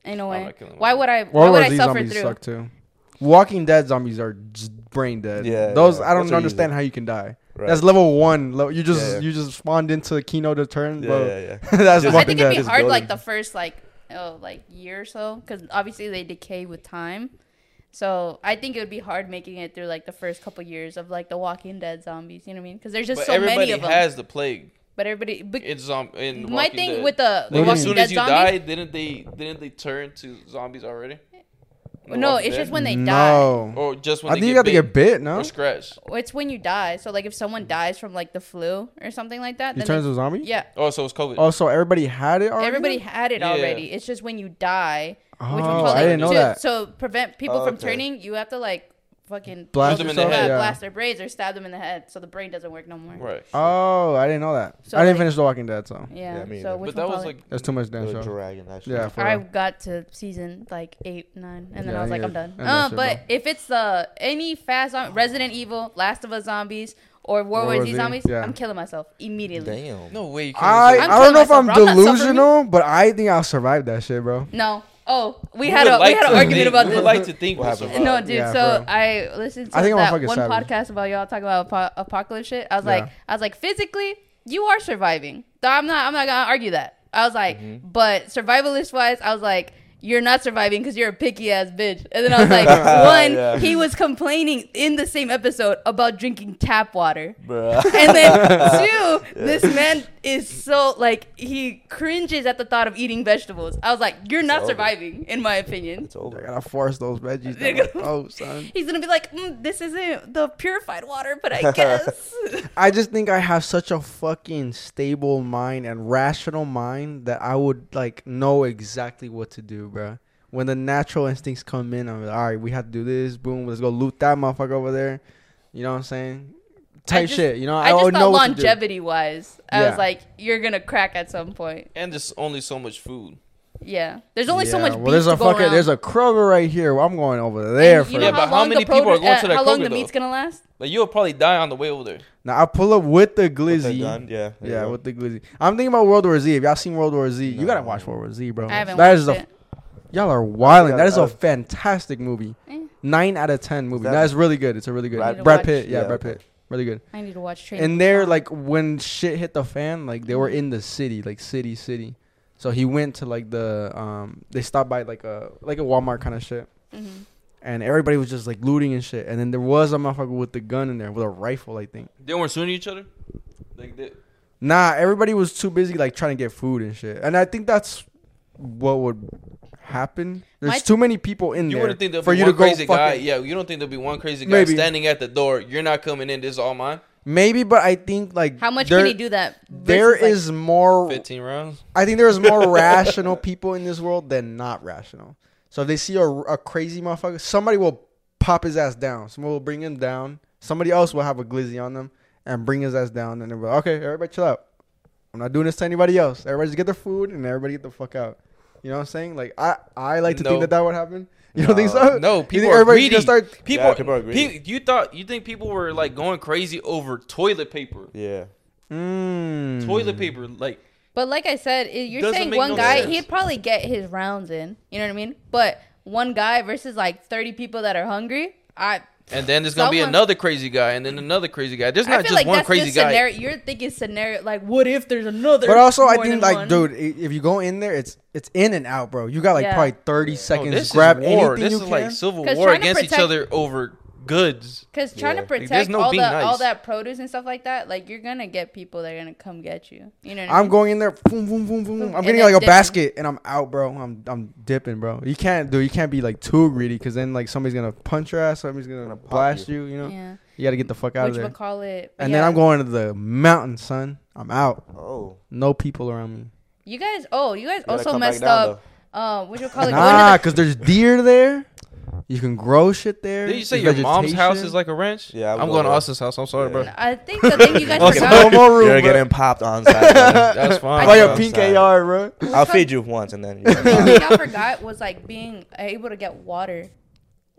Ain't no I'm way. not killing Why myself. would I? Why World would War I Z suffer zombies through? suck too. Walking Dead zombies are just brain dead. Yeah, those yeah. I don't Those understand easy. how you can die. Right. That's level one. You just Yeah, yeah. you just spawned into Kino der Toten, yeah, bro. yeah, yeah. That's Just- I think it'd be Just hard like the first like oh like year or so because obviously they decay with time. So I think it would be hard making it through like the first couple years of like the Walking Dead zombies. You know what I mean? Because there's just But so many everybody of them. has the plague. but everybody. But It's um in my thing Dead. with the, the What do you Like, Walking as soon Dead as you zombies. die, didn't they didn't they turn to zombies already? In no, it's just when they die. no. or just when I they think you get got to get bit bit. No, or scratched. It's when you die. So like if someone dies from like the flu or something like that, he then turns they- to a zombie. yeah. Oh, so it's COVID. Oh, so everybody had it already. Everybody had it Yeah. already. It's just when you die, Oh, which we call I it- didn't know to- that. So prevent people Oh, from okay. turning, you have to like fucking Blast them in the head. Yeah. blast their brains or stab them in the head, so the brain doesn't work no more. right. Oh, I didn't know that. So, I didn't like- finish The Walking Dead, so Yeah. Yeah, me so which But that was like that's too much damn show. dragon. That. Yeah, for I real. got to season like eight, nine, and then Yeah, I was like, I'm done. Uh, shit, but bro. if it's uh, any fast zom- Resident Evil, Last of Us zombies, or World War World Z War Z, zombies, yeah. I'm killing myself immediately. Damn. No way. I I'm don't know if I'm. I'm delusional, but I think I'll survive that shit, bro. No. Oh, we We had a like we had an argument think- about we this. would like to think What we happened? survived. No, dude. Yeah, so bro. I listened to I think I'm a that one savage. podcast about y'all talking about apo- apocalypse shit. I was Yeah. like, I was like, physically, you are surviving. So I'm not, I'm not gonna argue that. I was like, Mm-hmm. but survivalist wise, I was like, you're not surviving because you're a picky ass bitch. And then I was like, one, Yeah. he was complaining in the same episode about drinking tap water. Bruh. And then two, this man is so like he cringes at the thought of eating vegetables. I was like, you're not over. surviving, in my opinion. It's I gotta force those veggies. down my throat, son. He's gonna be like, mm, this isn't the purified water, but I guess. I just think I have such a fucking stable mind and rational mind that I would like know exactly what to do, bro. When the natural instincts come in, I'm like, all right, we have to do this. Boom, let's go loot that motherfucker over there. You know what I'm saying? Type just- shit. You know, I would just know thought what to do. longevity wise, I Yeah. was like, you're gonna crack at some point. And there's only so much food. Yeah, there's only so much well, there's a go fucking around. there's a Kroger right here. Well, I'm going over there And for you know Yeah, how but how long many the people are produ- going to uh, that How long Kroger, the though? meat's gonna last? Like you'll probably die on the way over there. Now I pull up with the With the glizzy. gun, Yeah. there Yeah, with the glizzy. I'm thinking about World War Z. If y'all seen World War Z, you gotta watch World War Z, bro. I haven't That watched is a it. Y'all are wilding. Yeah, That is a fantastic movie. Eh, Nine out of ten movie. that- That is really good. It's a really good. Brad- Brad, Brad Pitt? Pitt. Yeah, Yeah, Brad. Pitt. Really good. I need to watch Train. And there, like when shit hit the fan, like they were Mm-hmm. in the city, like city, city. So he went to like the um. They stopped by like a like a Walmart kind of shit, hmm and everybody was just like looting and shit. And then there was a motherfucker with the gun in there with a rifle, I think. They weren't shooting each other. Like they, Nah, everybody was too busy like trying to get food and shit. And I think that's what would happen. There's My- too many people in you there wouldn't think there'll for be you one crazy guy. fucking- Yeah, you don't think there'll be one crazy guy Maybe. standing at the door. You're not coming in. This is all mine. Maybe, but I think like How much there, can he do that? There versus, like- is more. Fifteen rounds. I think there's more rational people in this world than not rational. So if they see a, a crazy motherfucker, somebody will pop his ass down. Someone will bring him down. Somebody else will have a glizzy on them and bring his ass down. And they'll be like, okay, everybody chill out. I'm not doing this to anybody else. Everybody just get their food and everybody get the fuck out. You know what I'm saying? Like I, I like to No. think that that would happen. You don't think so? No, You people think are greedy. gonna start? People, Yeah, people are greedy. pe- you thought you think people were like going crazy over toilet paper? Yeah. Mm. Toilet paper, like But like I said, you're Doesn't saying one no guy, sense. he'd probably get his rounds in. You know what I mean? But one guy versus like 30 people that are hungry, I. and then there's gonna be another crazy guy, and then another crazy guy. There's not just like one crazy guy. scenario. You're thinking scenario like, what if there's another? But also, I think like, one? dude, if you go in there, it's it's in and out, bro. You got like Yeah. probably thirty oh, seconds. Oh, this grab is war. anything This you is can. like civil 'Cause war trying to against each other over goods. Because trying Yeah. to protect there's no all being that all that produce and stuff like that, like you're gonna get people that are gonna come get you. You know what I I'm mean? going in there, boom, boom, boom, boom. Boom, I'm and getting like a dipping. basket, and I'm out, bro. I'm I'm dipping, bro. You can't do. You can't be like too greedy, because then like somebody's gonna punch your ass, somebody's gonna Gonna pop blast you. You know, Yeah. you gotta get the fuck out Which of there. would call it. And then I'm going to the mountain, son. I'm out. Oh. No people around me. You guys, oh, you guys Gotta also messed down, up. Uh, what you call it? Nah, cause there's deer there. You can grow shit there. Did you say There's your mom's house vegetation. is like a ranch? Yeah, I would I'm go going to there. Austin's house. I'm sorry, bro. Yeah. the, I think the thing you guys Okay, forgot. no more room, You're bro. getting popped on side. That's fine. Like bro. a pink Outside. AR, bro. I'll feed you once and then. You're The fine. thing y'all forgot was like being able to get water.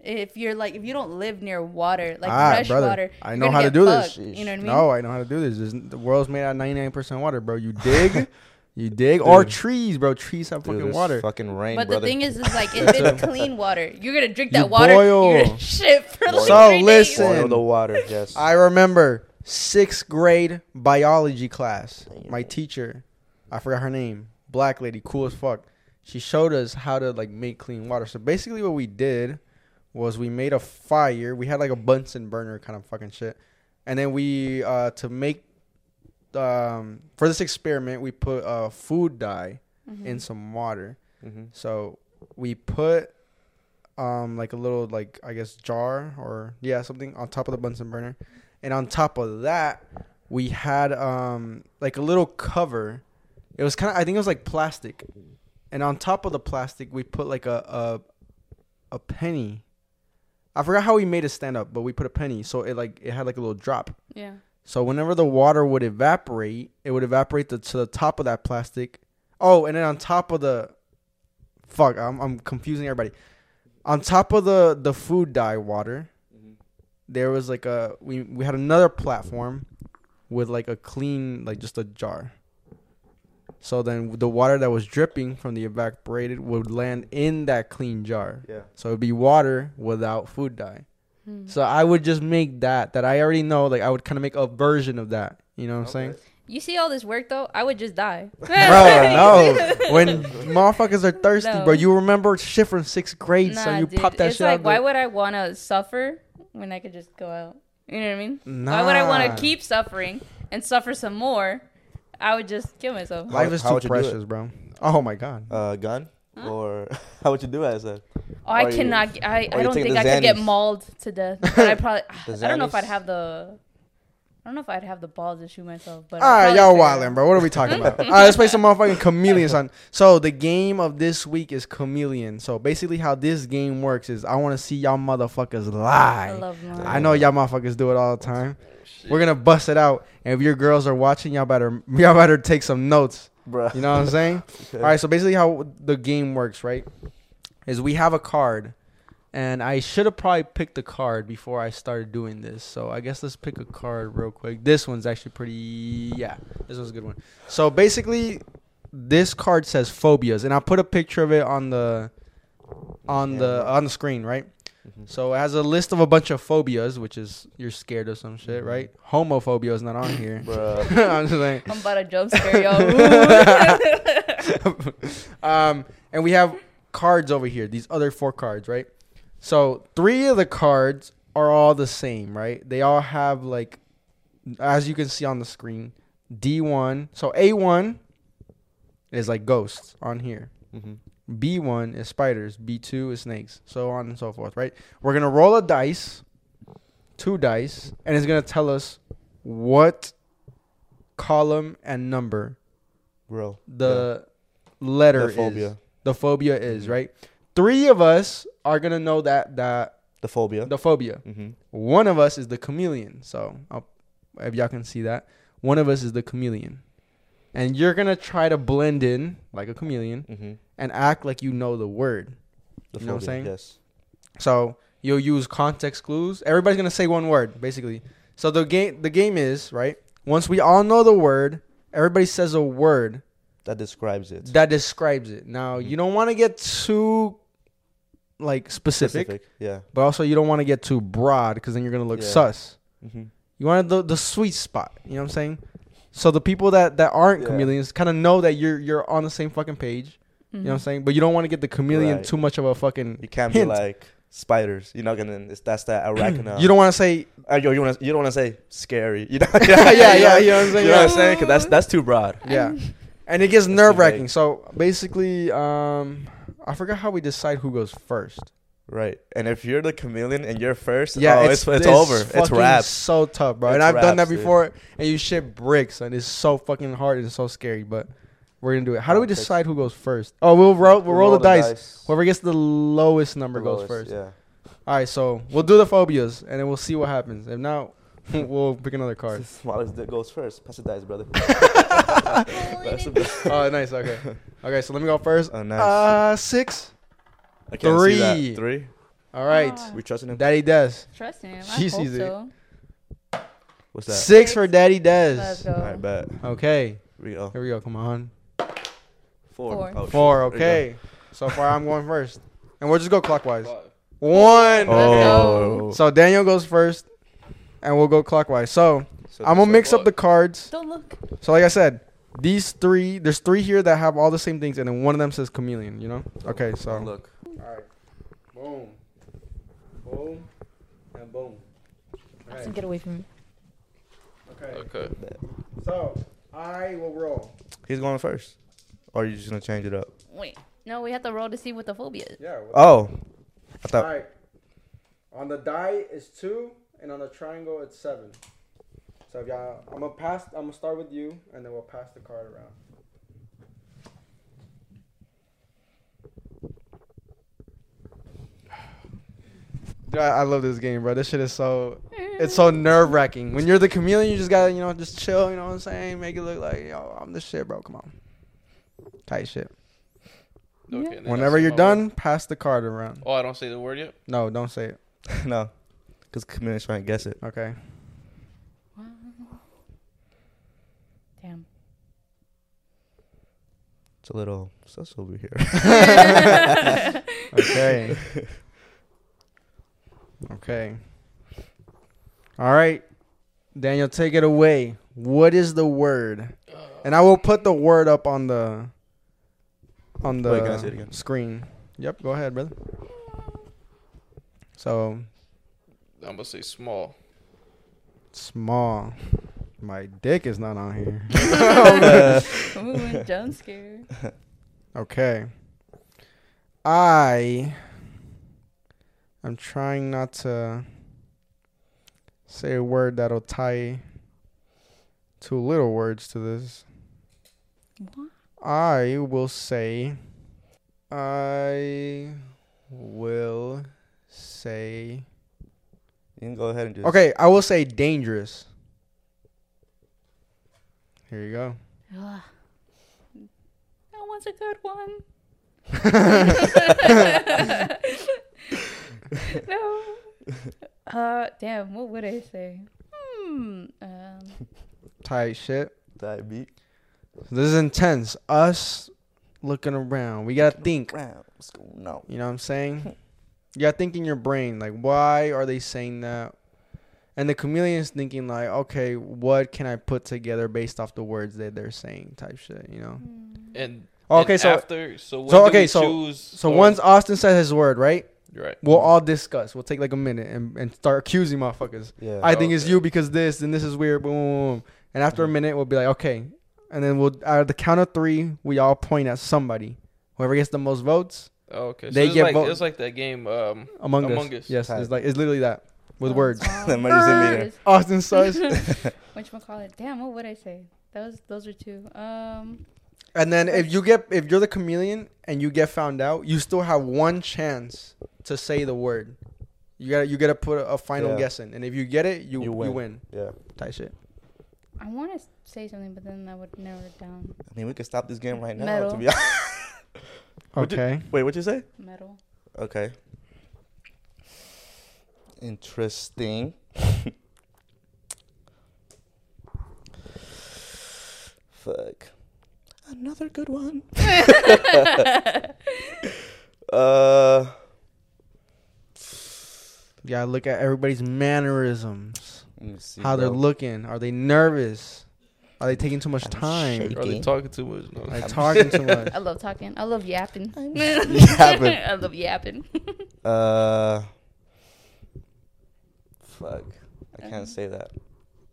If you're like, if you don't live near water, like ah, fresh brother. water, I you're know gonna how to get do fucked, this. You know what I mean? No, I know how to do this. There's, the world's made out of 99% water, bro. You dig, you dig, or trees, bro. Trees have Dude, fucking water. Fucking rain, But brother. the thing is, is like if it's clean water, you're gonna drink You that water. boil. You're gonna shit for like So, three days. listen. Boil the water. Yes. I remember sixth grade biology class. My teacher, I forgot her name, black lady, cool as fuck. She showed us how to like make clean water. So basically, what we did was we made a fire. We had like a Bunsen burner kind of fucking shit, and then we uh to make um for this experiment we put uh food dye Mm-hmm. in some water. Mhm. So we put um like a little like I guess jar or yeah something on top of the Bunsen burner, and on top of that we had um like a little cover. It was kind of I think it was like plastic, and on top of the plastic we put like a a a penny. I forgot how we made it stand up, but we put a penny so it like it had like a little drop. Yeah. So whenever the water would evaporate, it would evaporate the, to the top of that plastic. Oh, and then on top of the, fuck, I'm I'm confusing everybody. On top of the the food dye water, mm-hmm. there was like a we we had another platform with like a clean like just a jar. So then the water that was dripping from the evaporated would land in that clean jar. Yeah. So it'd be water without food dye. Hmm. So I would just make that that I already know. Like I would kind of make a version of that. You know what I'm saying? You see all this work though? I would just die. bro, no. When motherfuckers are thirsty, No. bro, you remember shit from sixth grade, so you dude. pop that it's shit like, out. why the- would I want to suffer when I could just go out? You know what I mean? Why would I want to keep suffering and suffer some more? I would just kill myself. Life is too would you do it? precious, bro. Oh my god. Uh, gun Huh? or how would you do it? I said. Oh, I Or you- cannot. g- I, I don't think the I could get mauled to death. I probably. I don't know if I'd have the. I don't know if I'd have the balls to shoot myself. But All right, y'all figure it wildin', bro. What are we talking about? Hmm? All right, let's play some motherfucking chameleon, son. So the game of this week is chameleon. So basically, how this game works is I want to see y'all motherfuckers I lie. love mine. I know y'all motherfuckers do it all the time. We're gonna bust it out, and if your girls are watching, y'all better y'all better take some notes. Bruh. You know what I'm saying? Okay. All right. So basically, how the game works, right, is we have a card, and I should have probably picked the card before I started doing this. So I guess let's pick a card real quick. This one's actually pretty. Yeah, this one's a good one. So basically, this card says phobias, and I put a picture of it on the on the on the screen, right? Mm-hmm. So it has a list of a bunch of phobias, which is you're scared of some shit, mm-hmm. right? Homophobia is not on here. I'm just I'm about to jump scare y'all. um, and we have cards over here. These other four cards, right? So three of the cards are all the same, right? They all have like, as you can see on the screen, D one. So A one is like ghosts on here. Mm-hmm. B1 is spiders, B2 is snakes, so on and so forth, right? We're going to roll a dice, two dice, and it's going to tell us what column and number Real. the letter the phobia. is. The phobia is, mm-hmm. right? Three of us are going to know that that the phobia. The phobia. Mm-hmm. One of us is the chameleon. So, I'll, if y'all can see that, one of us is the chameleon. And you're going to try to blend in like a chameleon. Mhm and act like you know the word. The You know what I'm saying? Yes. So you'll use context clues. Everybody's gonna say one word basically. So the game the game is right. Once we all know the word, everybody says a word That describes it. that describes it. Now Mhm. you don't want to get too like specific, Yeah. but also you don't want to get too broad because then you're gonna look Yeah. sus. Mm-hmm. You want the the sweet spot. You know what I'm saying? So the people that that aren't Yeah. chameleons kind of know that you're you're on the same fucking page. You know what I'm Mhm. saying? But you don't want to get the chameleon Right. too much of a fucking. You can't Hint. be like spiders. You're not gonna. It's, that's that arachno. You don't want to say Uh, you, you, wanna, you don't want to say scary. You know? yeah, yeah, yeah. You know what I'm saying? You know what I'm saying? Cause that's that's too broad. Yeah. And it gets nerve wracking. So basically, um, I forgot how we decide who goes first. Right. And if you're the chameleon and you're first, Yeah, oh, it's, it's, over. It's fucking wrapped. So tough, bro. and I've done that wraps, dude. before, and you shit bricks, and it's so fucking hard and so scary. But we're gonna do it. How do we decide who goes first? Oh, we'll roll. We'll, roll, the, dice. Whoever Whoever gets the lowest number the goes lowest, first. Yeah. All right, so we'll do the phobias, and then we'll see what happens. If not, we'll pick another card. Smallest that goes first. Pass the dice, brother. Pass the dice. oh, nice. Okay. Okay, so let me go first. Oh, nice. Uh, six. I can't see that. three. Three. All right. Ah. We trusting him. Daddy Des. Trust him. She I hope sees it. so. What's that? Six for Daddy Let's go. All right, bet. Okay. Here we go. Here we go. Come on. Four. Four. Oh. Four. There we go. Okay. So far, I'm going first, and we'll just go clockwise. One. Oh. So Daniel goes first, and we'll go clockwise. So So I'm gonna mix like up the cards. Don't look. So like I said, these three, there's three here that have all the same things, and then one of them says chameleon. You know? Okay. So. like- look. All right. Boom. Boom. And boom. Austin, get away from me. Okay. Okay. So I will roll. He's going first. Or are you just gonna change it up? Wait. No, we have to roll to see what the phobia is. Yeah. Oh. I thought. right. On the die is two, and on the triangle it's seven. So if y'all, I'm gonna pass. I'm gonna start with you, and then we'll pass the card around. Dude, I I love this game, bro. This shit is so. It's so nerve wracking. When you're the chameleon, you just gotta, you know, just chill. You know what I'm saying? Make it look like, yo, I'm the shit, bro. Come on. Tight shit. Okay, then Whenever say you're my done, word. pass the card around. Oh, I don't say the word yet. No, don't say it. no. Because chameleon's trying to guess it. Okay. Damn. It's a little sus over here. Okay. okay. All right. Daniel, take it away. What is the word? Uh, and I will put the word up on the on the Wait, can I see it again? screen. Yep, go ahead, brother. So I'm gonna say small. small. My dick is not on here. Ooh, jump scare. Okay. I I'm trying not to say a word that'll tie two little words to this. What? I will say I will say You can go ahead and just. Okay, I will say dangerous. Here you go. Ugh. That one's a good one. no. Uh, damn. What would I say? Hmm. Um. Tight shit. That beat. This is intense. Us looking around. We gotta think. Round. What's going on? You know what I'm saying? You gotta think in your brain, like, why are they saying that? And the chameleon's thinking like, okay, what can I put together based off the words that they're saying, type shit. You know? Mm. And oh, Okay, and so after so when so, do okay, we so- choose so or- once Austin says his word, right? Right. We'll all discuss. We'll take like a minute and, and start accusing motherfuckers. Yeah. I think it's you because this and this is weird. Boom, boom, boom. And after a mm-hmm. minute, we'll be like, okay. And then we'll out of the count of three, we all point at somebody. Whoever gets the most votes Oh, okay. So They it's get like vote- it's like that game. Um, among, Among us. Us. Yes, it's like it's literally that with Oh, words. The emergency meeting. Austin says, Which one call it? Damn. What would I say? Those. Those are two. Um. and then if you get if you're the chameleon and you get found out, you still have one chance to say the word. You gotta you gotta put a, a final Yeah. guess in, and if you get it, you You you win. win. Yeah. Type shit. I want to say something, but then I would narrow it down. I mean, we could stop this game right now. Metal. To be honest. Would you- Okay. Wait, what'd you say? Metal. Okay. Interesting. Fuck. Another good one. uh. Yeah, look at everybody's mannerisms. Let me see. How they're looking. Are they nervous? Are they taking too much I'm time? shaking. are they talking too much? No. Are they talking too much? I love talking. I love yapping. yapping. I love yapping. Uh. Fuck. I can't Um. say that.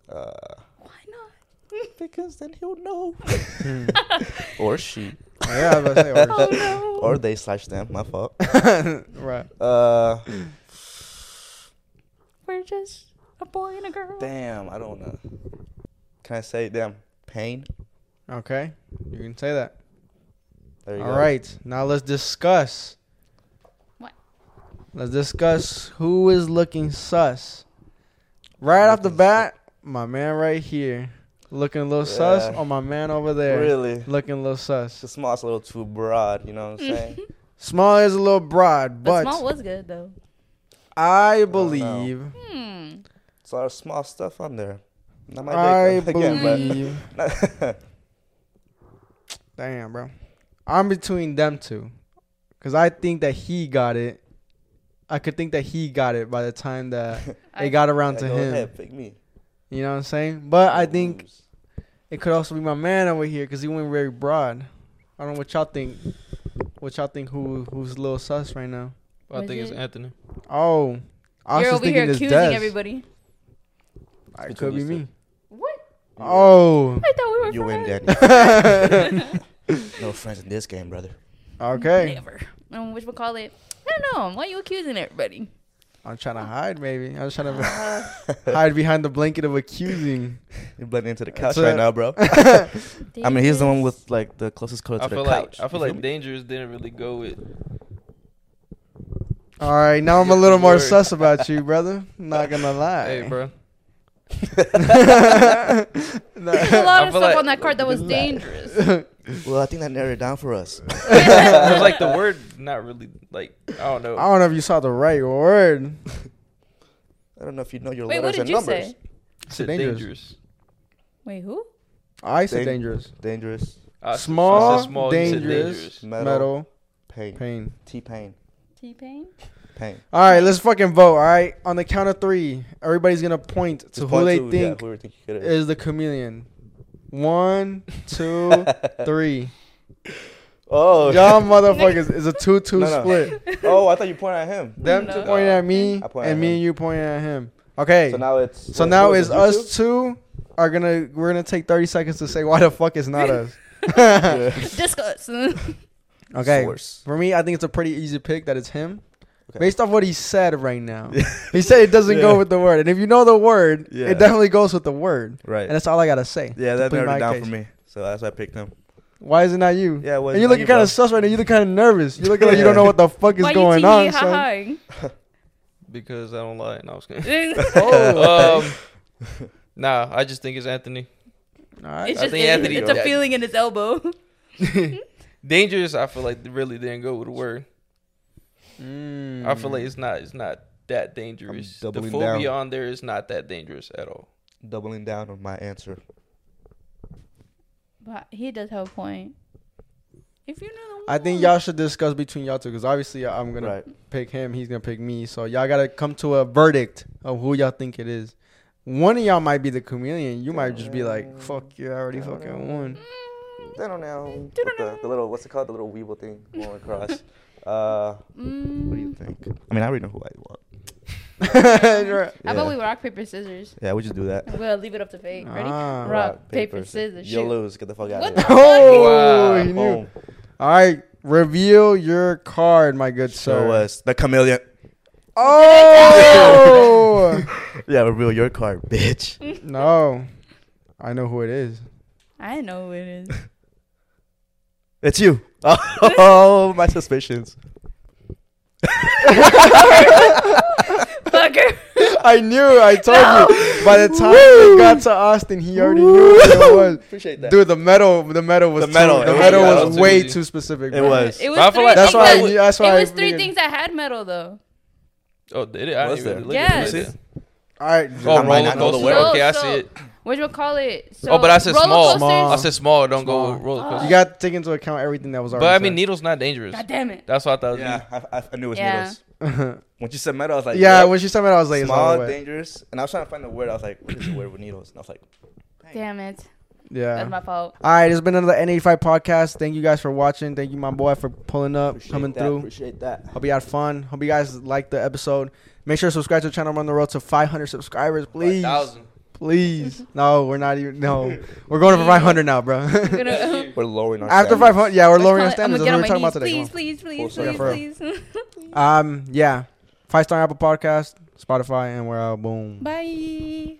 Uh. Why not? Because then he'll know. Or she. yeah, I was about to say, or- Oh no. Or they slash them. My fault. right. Uh. We're just a boy and a girl. Damn. I don't know. Can I say damn pain? Okay. You can say that. There you All go. right. Now let's discuss. What? Let's discuss who is looking sus. Right off the Looking bat, my man right here. Looking a little sus Yeah. or my man over there. Really? Looking a little sus. The small's a little too broad. You know what I'm saying? Small is a little broad, But but small was good though. I know. believe Hmm. It's a lot of small stuff on there. Not my I dick again, believe but Damn, bro. I'm between them two. Cause I think that he got it. I could think that he got it by the time that it got around Yeah, to go him. ahead, pick me. You know what I'm saying? But I think it could also be my man over here because he went very broad. I don't know what y'all think. What y'all think? Who who's a little sus right now? I Was think it's Anthony. Oh, I was You're just over here thinking it's accusing Des. everybody. It could be these two. me. What? Oh, I thought we were You win, friends. Danny. no friends in this game, brother. okay. Never. Um, which we call it? I don't know. Why you accusing everybody? I'm trying to hide, maybe. I'm trying to Uh, hide behind the blanket of accusing. You're blending into the couch That's right now, bro. I mean, he's the one with like the closest color to I the feel couch. like I feel like dangerous didn't really go with. All right, now I'm a little more word. sus about you, brother. Not gonna lie. Hey, bro. There's a lot I of stuff like- on that card that was Relax. dangerous. Well, I think that narrowed it down for us. it was like the word not really like I don't know. I don't know if you saw the right word. I don't know if you know your Wait, what letters did and you numbers. say? I said dangerous. dangerous. Wait, who? I said Dang- dangerous. Dangerous. I s- I Small, said small, you said dangerous, dangerous. Metal. metal, Pain. pain. T pain. T Pain. Pain. All right, let's fucking vote. All right, on the count of three, everybody's gonna point to Just who point they to, yeah, think who think is. is the chameleon. One, two, three. Oh, Y'all motherfuckers is a two-two No, no. split. oh, I thought you pointed at him. Them No. two pointing at me, I point at and me and you pointing at him. Okay, So now it's. so what- now what is it, us two are gonna we're gonna take thirty seconds to say why the fuck it's not us. Discuss. Okay, Source. for me, I think it's a pretty easy pick that it's him. Okay. Based off what he said right now, he said it doesn't go with the word, and if you know the word, Yeah. it definitely goes with the word, Right. and that's all I gotta say. yeah, to that plead narrowed my it down case. for me. So that's why I picked him. Why is it not you? Yeah, well, and you it's not looking kind of sus right now. You look kind of nervous. You looking like you don't know what the fuck is Why going you on, son. because I don't lie. No, I was kidding. Oh. um, nah, I just think it's Anthony. All right. It's I just think it- Anthony it's a feeling in his elbow. Dangerous. I feel like really didn't go with the word. Mm. I feel like it's not. It's not that dangerous. The doubling phobia down. on there is not that dangerous at all. Doubling down on my answer. But he does have a point. If you know the I think y'all should discuss between y'all two because obviously I'm gonna Right. pick him. He's gonna pick me. So y'all gotta come to a verdict of who y'all think it is. One of y'all might be the chameleon. You might just be like, "Fuck you, I already fucking won." I don't know. The, the little, what's it called? The little weeble thing going across. Uh, what do you Mm, think? I mean, I already know who I want. Right. How about Yeah. we rock paper scissors? Yeah, we just do that. We'll leave it up to fate. Ready? Ah. rock, paper, scissors, You'll lose. Get the fuck out What of the here. Oh, Wow. he knew. All right, reveal your card, my good sir. Show us the chameleon. Oh Yeah, reveal your card, bitch. no, I know who it is. I know who it is. It's you. Oh, my suspicions. Fucker. I knew. I told you. By the time it got to Austin, he already knew what it was. Appreciate that. Dude, the metal, the metal was The metal, too, the it was- metal yeah, was, that way easy. too specific. It bro. was. It was But I three like- That's things why. that- I, that's why. it I three figured- things that had metal though. Oh, did it? I Was didn't even there? look Yes. at See? it. All right. Oh, I might roller not know the coaster. word. Okay, I So- see it. What you call it? So Oh, but I said small. Small. I said small. Don't go Small. with roller coaster. You got to take into account everything that was already. But I mean, said. needle's not dangerous. God damn it. That's what I thought. Yeah, I, I, I knew it was Yeah. needles. When you said metal, I was like, yeah, yep. when she said it, I was like, it's small, dangerous. And I was trying to find the word. I was like, what is the word with needles? And I was like, Damn it. Yeah. That's my fault. All right, it's been another N85 podcast. Thank you guys for watching. Thank you, my boy, for pulling up, appreciate coming that, through. Appreciate that. Hope you had fun. Hope you guys liked the episode. Make sure to subscribe to the channel. We're on the road to 500 subscribers, please. 5,000. Please. No, we're not even. No, we're going for 500 now, bro. Gonna, We're lowering our After standards. 500, yeah, we're lowering our call it- I'm standards. That's what on we're talking knees. about today. Please, please, please, Full please, circle. please. Um, yeah, five star Apple Podcast, Spotify, and we're out. Boom. Bye.